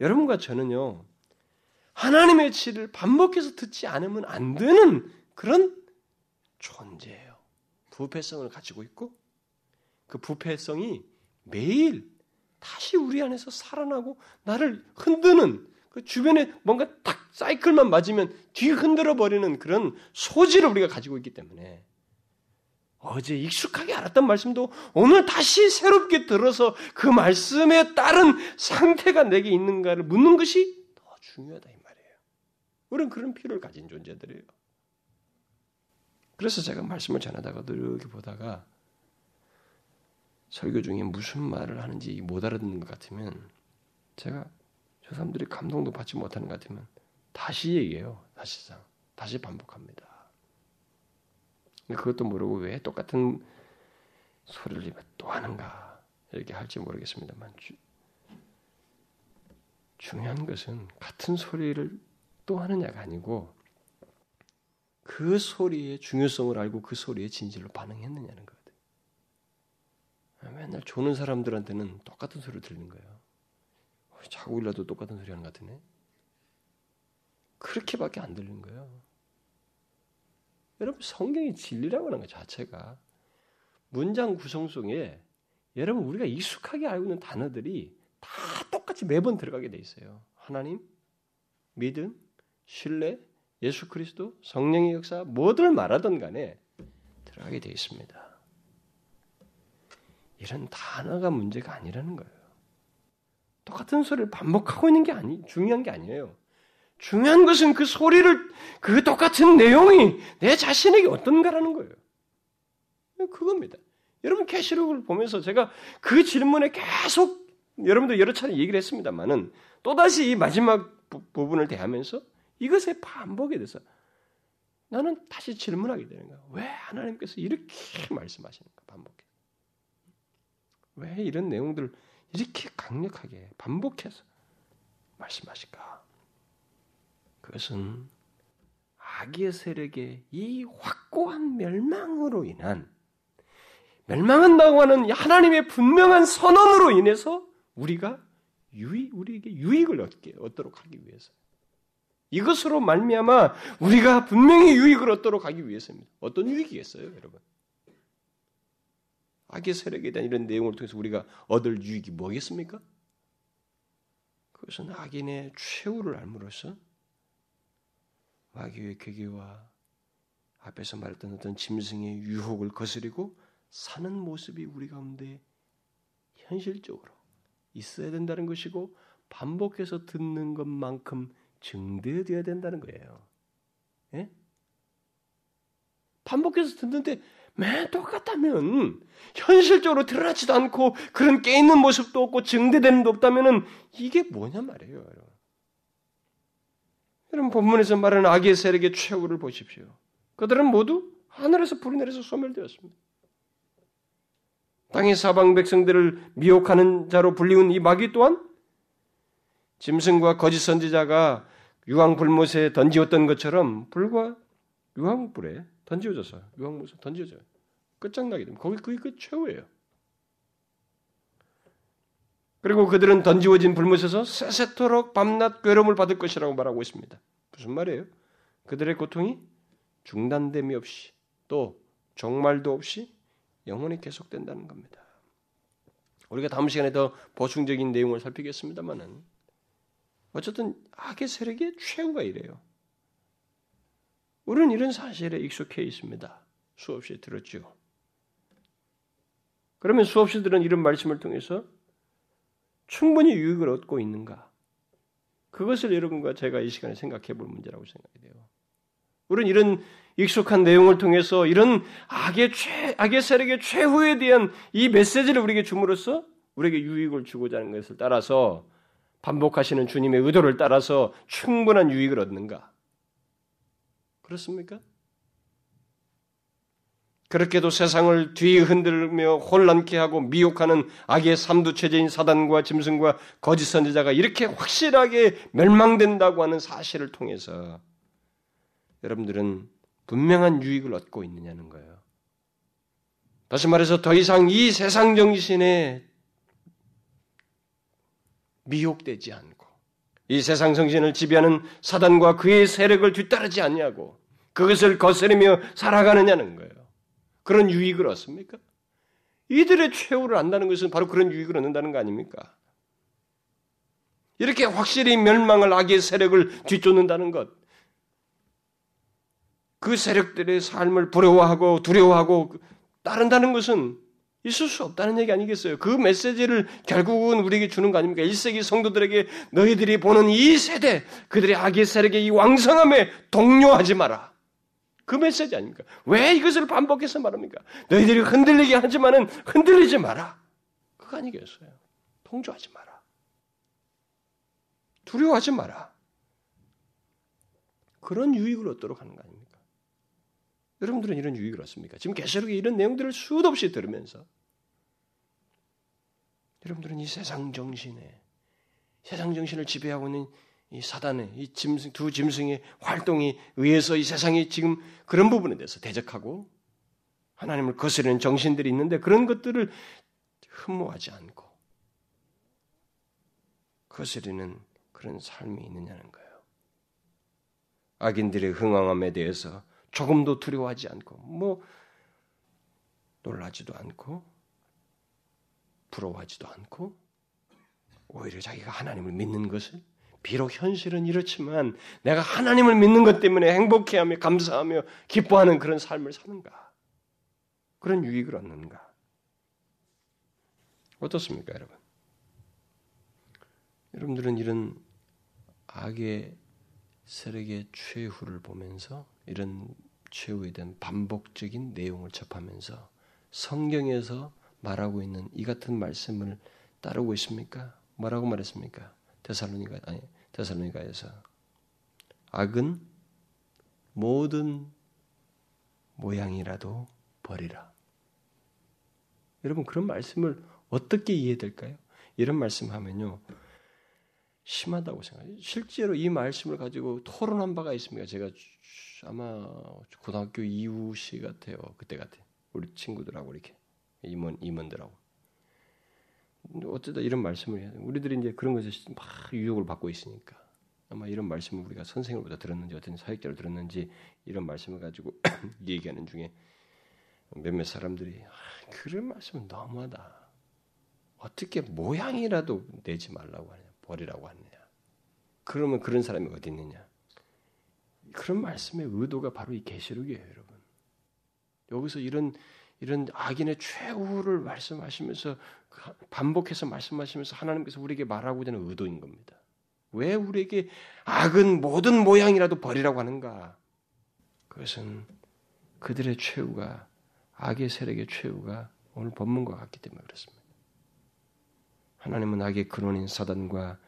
여러분과 저는요 하나님의 치를 반복해서 듣지 않으면 안 되는 그런 존재예요. 부패성을 가지고 있고 그 부패성이 매일 다시 우리 안에서 살아나고 나를 흔드는 그 주변에 뭔가 딱 사이클만 맞으면 뒤 흔들어 버리는 그런 소질을 우리가 가지고 있기 때문에 어제 익숙하게 알았던 말씀도 오늘 다시 새롭게 들어서 그 말씀에 따른 상태가 내게 있는가를 묻는 것이 더 중요하다. 우리는 그런 필요를 가진 존재들이에요. 그래서 제가 말씀을 전하다가 이렇게 보다가 설교 중에 무슨 말을 하는지 못 알아듣는 것 같으면 제가 저 사람들이 감동도 받지 못하는 것 같으면 다시 얘기해요. 사실상 다시 반복합니다. 그것도 모르고 왜 똑같은 소리를 또 하는가 이렇게 할지 모르겠습니다만 주, 중요한 것은 같은 소리를 또 하느냐가 아니고 그 소리의 중요성을 알고 그 소리에 진실로 반응했느냐는 거거든. 맨날 조는 사람들한테는 똑같은 소리를 들리는 거예요. 자고 일어도 똑같은 소리 하는 것 같으네. 그렇게밖에 안 들리는 거예요. 여러분 성경의 진리라고 하는 것 자체가 문장 구성 속에 여러분 우리가 익숙하게 알고 있는 단어들이 다 똑같이 매번 들어가게 돼 있어요. 하나님, 믿음, 신뢰, 예수 그리스도, 성령의 역사 뭐들 말하던 간에 들어가게 돼 있습니다. 이런 단어가 문제가 아니라는 거예요. 똑같은 소리를 반복하고 있는 게 아니 중요한 게 아니에요. 중요한 것은 그 소리를 그 똑같은 내용이 내 자신에게 어떤가라는 거예요. 그겁니다. 여러분 캐시록을 보면서 제가 그 질문에 계속 여러분도 여러 차례 얘기를 했습니다만은 또다시 이 마지막 부, 분을 대하면서 이것에 반복에 대해서 나는 다시 질문하게 되는 거야. 왜 하나님께서 이렇게 말씀하시는가 반복해. 왜 이런 내용들을 이렇게 강력하게 반복해서 말씀하실까? 그것은 악의 세력의 이 확고한 멸망으로 인한 멸망한다고 하는 하나님의 분명한 선언으로 인해서 우리가 유익 우리에게 유익을 얻게 얻도록 하기 위해서 이것으로 말미암아 우리가 분명히 유익을 얻도록 하기 위해서입니다. 어떤 유익이겠어요, 여러분? 악의 세력에 대한 이런 내용을 통해서 우리가 얻을 유익이 뭐겠습니까? 그것은 악인의 최후를 알므로써 마귀의 괴계와 앞에서 말했던 어떤 짐승의 유혹을 거스리고 사는 모습이 우리 가운데 현실적으로 있어야 된다는 것이고 반복해서 듣는 것만큼 증대되어야 된다는 거예요. 예? 반복해서 듣는데 매 똑같다면 현실적으로 드러나지도 않고 그런 깨있는 모습도 없고 증대되는 도 없다면 이게 뭐냐 말이에요. 여러분. 여러분 본문에서 말하는 악의 세력의 최후를 보십시오. 그들은 모두 하늘에서 불이 내려서 소멸되었습니다. 땅의 사방 백성들을 미혹하는 자로 불리운 이 마귀 또한 짐승과 거짓 선지자가 유황불못에 던지었던 것처럼 불과 유황불에 던지어져서 유황못에 던지어져요. 끝장나게 됩니다. 거기 그게 그 최후예요. 그리고 그들은 던지워진 불못에서 세세토록 밤낮 괴로움을 받을 것이라고 말하고 있습니다. 무슨 말이에요? 그들의 고통이 중단됨이 없이 또 종말도 없이 영원히 계속된다는 겁니다. 우리가 다음 시간에 더 보충적인 내용을 살피겠습니다만은 어쨌든 악의 세력의 최후가 이래요. 우리는 이런 사실에 익숙해 있습니다. 수없이 들었죠. 그러면 수없이 들은 이런 말씀을 통해서 충분히 유익을 얻고 있는가? 그것을 여러분과 제가 이 시간에 생각해 볼 문제라고 생각이 돼요. 우리는 이런 익숙한 내용을 통해서 이런 악의 최, 악의 세력의 최후에 대한 이 메시지를 우리에게 줌으로써 우리에게 유익을 주고자 하는 것을 따라서 반복하시는 주님의 의도를 따라서 충분한 유익을 얻는가? 그렇습니까? 그렇게도 세상을 뒤흔들며 혼란케 하고 미혹하는 악의 삼두체제인 사단과 짐승과 거짓 선지자가 이렇게 확실하게 멸망된다고 하는 사실을 통해서 여러분들은 분명한 유익을 얻고 있느냐는 거예요. 다시 말해서 더 이상 이 세상 정신에 미혹되지 않고 이 세상 정신을 지배하는 사단과 그의 세력을 뒤따르지 않냐고 그것을 거스르며 살아가느냐는 거예요. 그런 유익을 얻습니까? 이들의 최후를 안다는 것은 바로 그런 유익을 얻는다는 거 아닙니까? 이렇게 확실히 멸망을 악의 세력을 뒤쫓는다는 것. 그 세력들의 삶을 부러워하고 두려워하고 따른다는 것은 있을 수 없다는 얘기 아니겠어요? 그 메시지를 결국은 우리에게 주는 거 아닙니까? 1세기 성도들에게 너희들이 보는 이 세대, 그들의 악의 세력의 이 왕성함에 동요하지 마라. 그 메시지 아닙니까? 왜 이것을 반복해서 말합니까? 너희들이 흔들리게 하지만은 흔들리지 마라. 그거 아니겠어요? 통조하지 마라. 두려워하지 마라. 그런 유익을 얻도록 하는 거 아닙니까? 여러분들은 이런 유익을 얻습니까? 지금 계시록에 이런 내용들을 수도 없이 들으면서 여러분들은 이 세상 정신에 세상 정신을 지배하고 있는 이 사단의 이 짐승 두 짐승의 활동에 의해서 이 세상이 지금 그런 부분에 대해서 대적하고 하나님을 거스르는 정신들이 있는데 그런 것들을 흠모하지 않고 거스르는 그런 삶이 있느냐는 거예요. 악인들의 흥황함에 대해서 조금도 두려워하지 않고 뭐 놀라지도 않고 부러워하지도 않고 오히려 자기가 하나님을 믿는 것을 비록 현실은 이렇지만 내가 하나님을 믿는 것 때문에 행복해하며 감사하며 기뻐하는 그런 삶을 사는가? 그런 유익을 얻는가? 어떻습니까, 여러분? 여러분들은 이런 악의 세력의 최후를 보면서 이런 최후에 대한 반복적인 내용을 접하면서 성경에서 말하고 있는 이 같은 말씀을 따르고 있습니까? 뭐라고 말했습니까? 데살로니가 아니 데살로니가에서 악은 모든 모양이라도 버리라. 여러분 그런 말씀을 어떻게 이해될까요? 이런 말씀하면요 심하다고 생각해요. 실제로 이 말씀을 가지고 토론한 바가 있습니다. 제가 아마 고등학교 이후 시 같아요. 그때 같아. 우리 친구들하고 이렇게 임원 임원들하고. 어쩌다 이런 말씀을 해야 돼. 우리들이 이제 그런 것에 막 유혹을 받고 있으니까 아마 이런 말씀을 우리가 선생으로부터 들었는지 어떤 사역자로 들었는지 이런 말씀을 가지고 얘기하는 중에 몇몇 사람들이 아, 그런 말씀은 너무하다. 어떻게 모양이라도 내지 말라고 하냐, 버리라고 하느냐. 그러면 그런 사람이 어디 있느냐? 그런 말씀의 의도가 바로 이 계시록이에요, 여러분. 여기서 이런 이런 악인의 최후를 말씀하시면서 반복해서 말씀하시면서 하나님께서 우리에게 말하고자 하는 의도인 겁니다. 왜 우리에게 악은 모든 모양이라도 버리라고 하는가? 그것은 그들의 최후가 악의 세력의 최후가 오늘 본문과 같기 때문에 그렇습니다. 하나님은 악의 근원인 사단과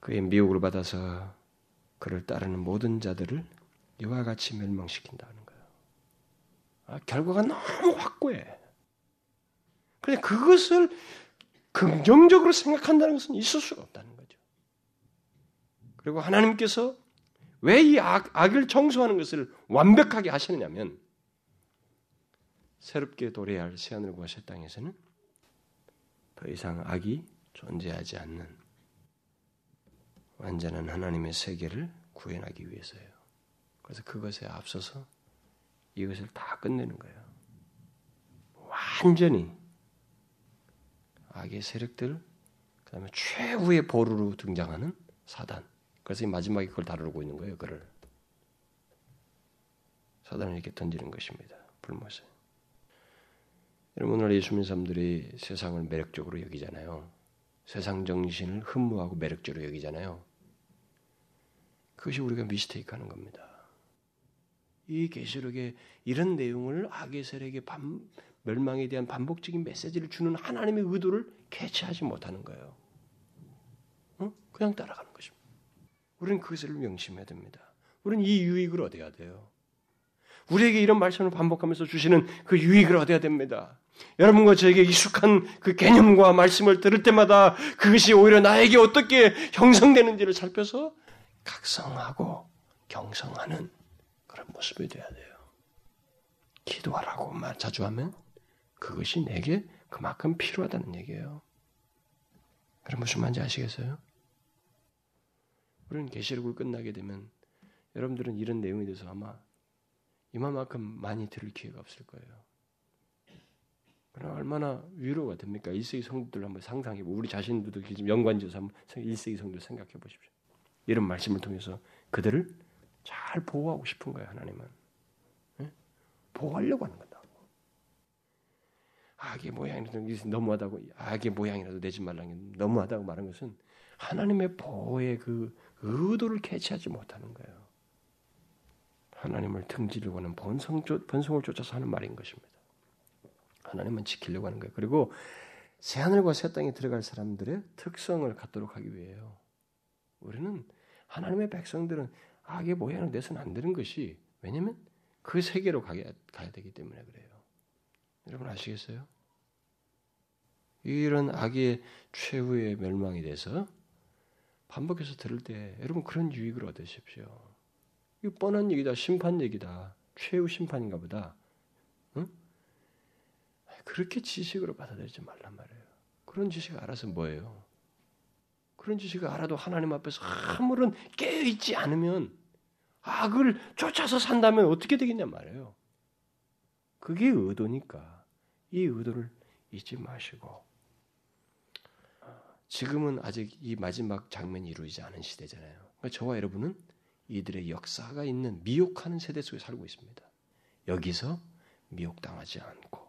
그의 미혹을 받아서 그를 따르는 모든 자들을 이와 같이 멸망시킨다는 거예요. 아, 결과가 너무 확고해. 그런데 그것을 긍정적으로 생각한다는 것은 있을 수가 없다는 거죠. 그리고 하나님께서 왜 이 악을 청소하는 것을 완벽하게 하시느냐면 새롭게 도래할 새하늘과 새 땅에서는 더 이상 악이 존재하지 않는 완전한 하나님의 세계를 구현하기 위해서예요. 그래서 그것에 앞서서 이것을 다 끝내는 거예요. 완전히 악의 세력들, 그 다음에 최후의 보루로 등장하는 사단. 그래서 이 마지막에 그걸 다루고 있는 거예요, 그를. 사단을 이렇게 던지는 것입니다. 불못에. 여러분, 오늘 예수 믿는 사람들이 세상을 매력적으로 여기잖아요. 세상 정신을 흠모하고 매력적으로 여기잖아요. 그것이 우리가 미스테이크 하는 겁니다. 이 계시록에 이런 내용을 악의 세력의 반, 멸망에 대한 반복적인 메시지를 주는 하나님의 의도를 캐치하지 못하는 거예요. 어? 그냥 따라가는 것입니다. 우리는 그것을 명심해야 됩니다. 우리는 이 유익을 얻어야 돼요. 우리에게 이런 말씀을 반복하면서 주시는 그 유익을 얻어야 됩니다. 여러분과 저에게 익숙한 그 개념과 말씀을 들을 때마다 그것이 오히려 나에게 어떻게 형성되는지를 살펴서 각성하고 경성하는 그런 모습이 돼야 돼요. 기도하라고 말 자주 하면 그것이 내게 그만큼 필요하다는 얘기예요. 그럼 무슨 말인지 아시겠어요? 우리는 계시록을 끝나게 되면 여러분들은 이런 내용에 대해서 아마 이만큼 많이 들을 기회가 없을 거예요. 얼마나 위로가 됩니까? 1세기 성도들 한번 상상해 보고 우리 자신들도 지금 연관지어서 한번 1세기 성도 생각해 보십시오. 이런 말씀을 통해서 그들을 잘 보호하고 싶은 거예요, 하나님은. 네? 보호하려고 하는 거다. 악의 모양이라도 너무하다고 악의 모양이라도 내지 말라는 너무하다고 말한 것은 하나님의 보호의 그 의도를 캐치하지 못하는 거예요. 하나님을 등지려고 하는 본성, 본성을 쫓아서 하는 말인 것입니다. 하나님은 지키려고 하는 거예요. 그리고 새 하늘과 새 땅에 들어갈 사람들의 특성을 갖도록 하기 위해요. 우리는 하나님의 백성들은 악의 모양을 내서는 안 되는 것이 왜냐하면 그 세계로 가야, 가야 되기 때문에 그래요. 여러분 아시겠어요? 이런 악의 최후의 멸망에 대해서 반복해서 들을 때 여러분 그런 유익을 얻으십시오. 이거 뻔한 얘기다, 심판 얘기다, 최후 심판인가 보다. 응? 그렇게 지식으로 받아들이지 말란 말이에요. 그런 지식을 알아서 뭐예요? 그런 지식을 알아도 하나님 앞에서 아무런 깨어있지 않으면 악을 쫓아서 산다면 어떻게 되겠냐 말이에요. 그게 의도니까 이 의도를 잊지 마시고 지금은 아직 이 마지막 장면이 이루어지지 않은 시대잖아요. 그러니까 저와 여러분은 이들의 역사가 있는 미혹하는 세대 속에 살고 있습니다. 여기서 미혹당하지 않고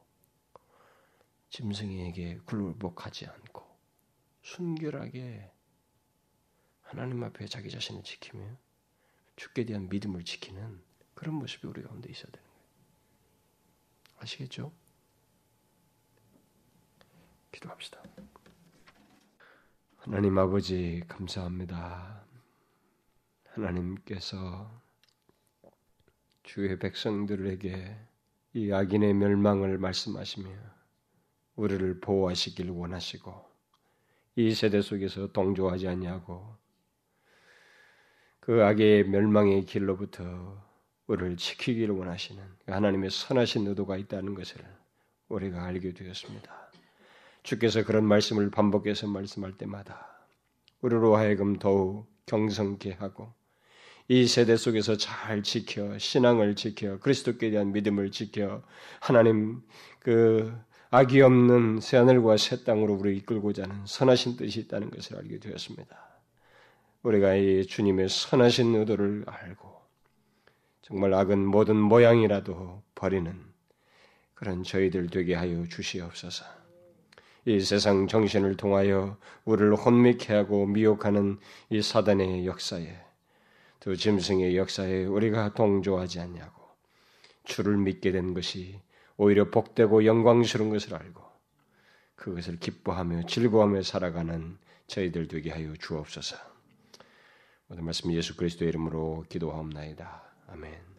짐승에게 굴복하지 않고 순결하게 하나님 앞에 자기 자신을 지키며 죽게 대한 믿음을 지키는 그런 모습이 우리 가운데 있어야 되는 거예요. 아시겠죠? 기도합시다. 하나님 아버지 감사합니다. 하나님께서 주의 백성들에게 이 악인의 멸망을 말씀하시며 우리를 보호하시길 원하시고 이 세대 속에서 동조하지 않냐고 그 악의 멸망의 길로부터 우리를 지키기를 원하시는 하나님의 선하신 의도가 있다는 것을 우리가 알게 되었습니다. 주께서 그런 말씀을 반복해서 말씀할 때마다 우리로 하여금 더욱 경성케 하고 이 세대 속에서 잘 지켜 신앙을 지켜 그리스도께 대한 믿음을 지켜 하나님 그 악이 없는 새 하늘과 새 땅으로 우리를 이끌고자 하는 선하신 뜻이 있다는 것을 알게 되었습니다. 우리가 이 주님의 선하신 의도를 알고 정말 악은 모든 모양이라도 버리는 그런 저희들 되게 하여 주시옵소서. 이 세상 정신을 통하여 우리를 혼미케 하고 미혹하는 이 사단의 역사에 또 짐승의 역사에 우리가 동조하지 않냐고 주를 믿게 된 것이 오히려 복되고 영광스러운 것을 알고 그것을 기뻐하며 즐거워하며 살아가는 저희들 되게 하여 주옵소서. 오늘 말씀 예수 그리스도의 이름으로 기도하옵나이다. 아멘.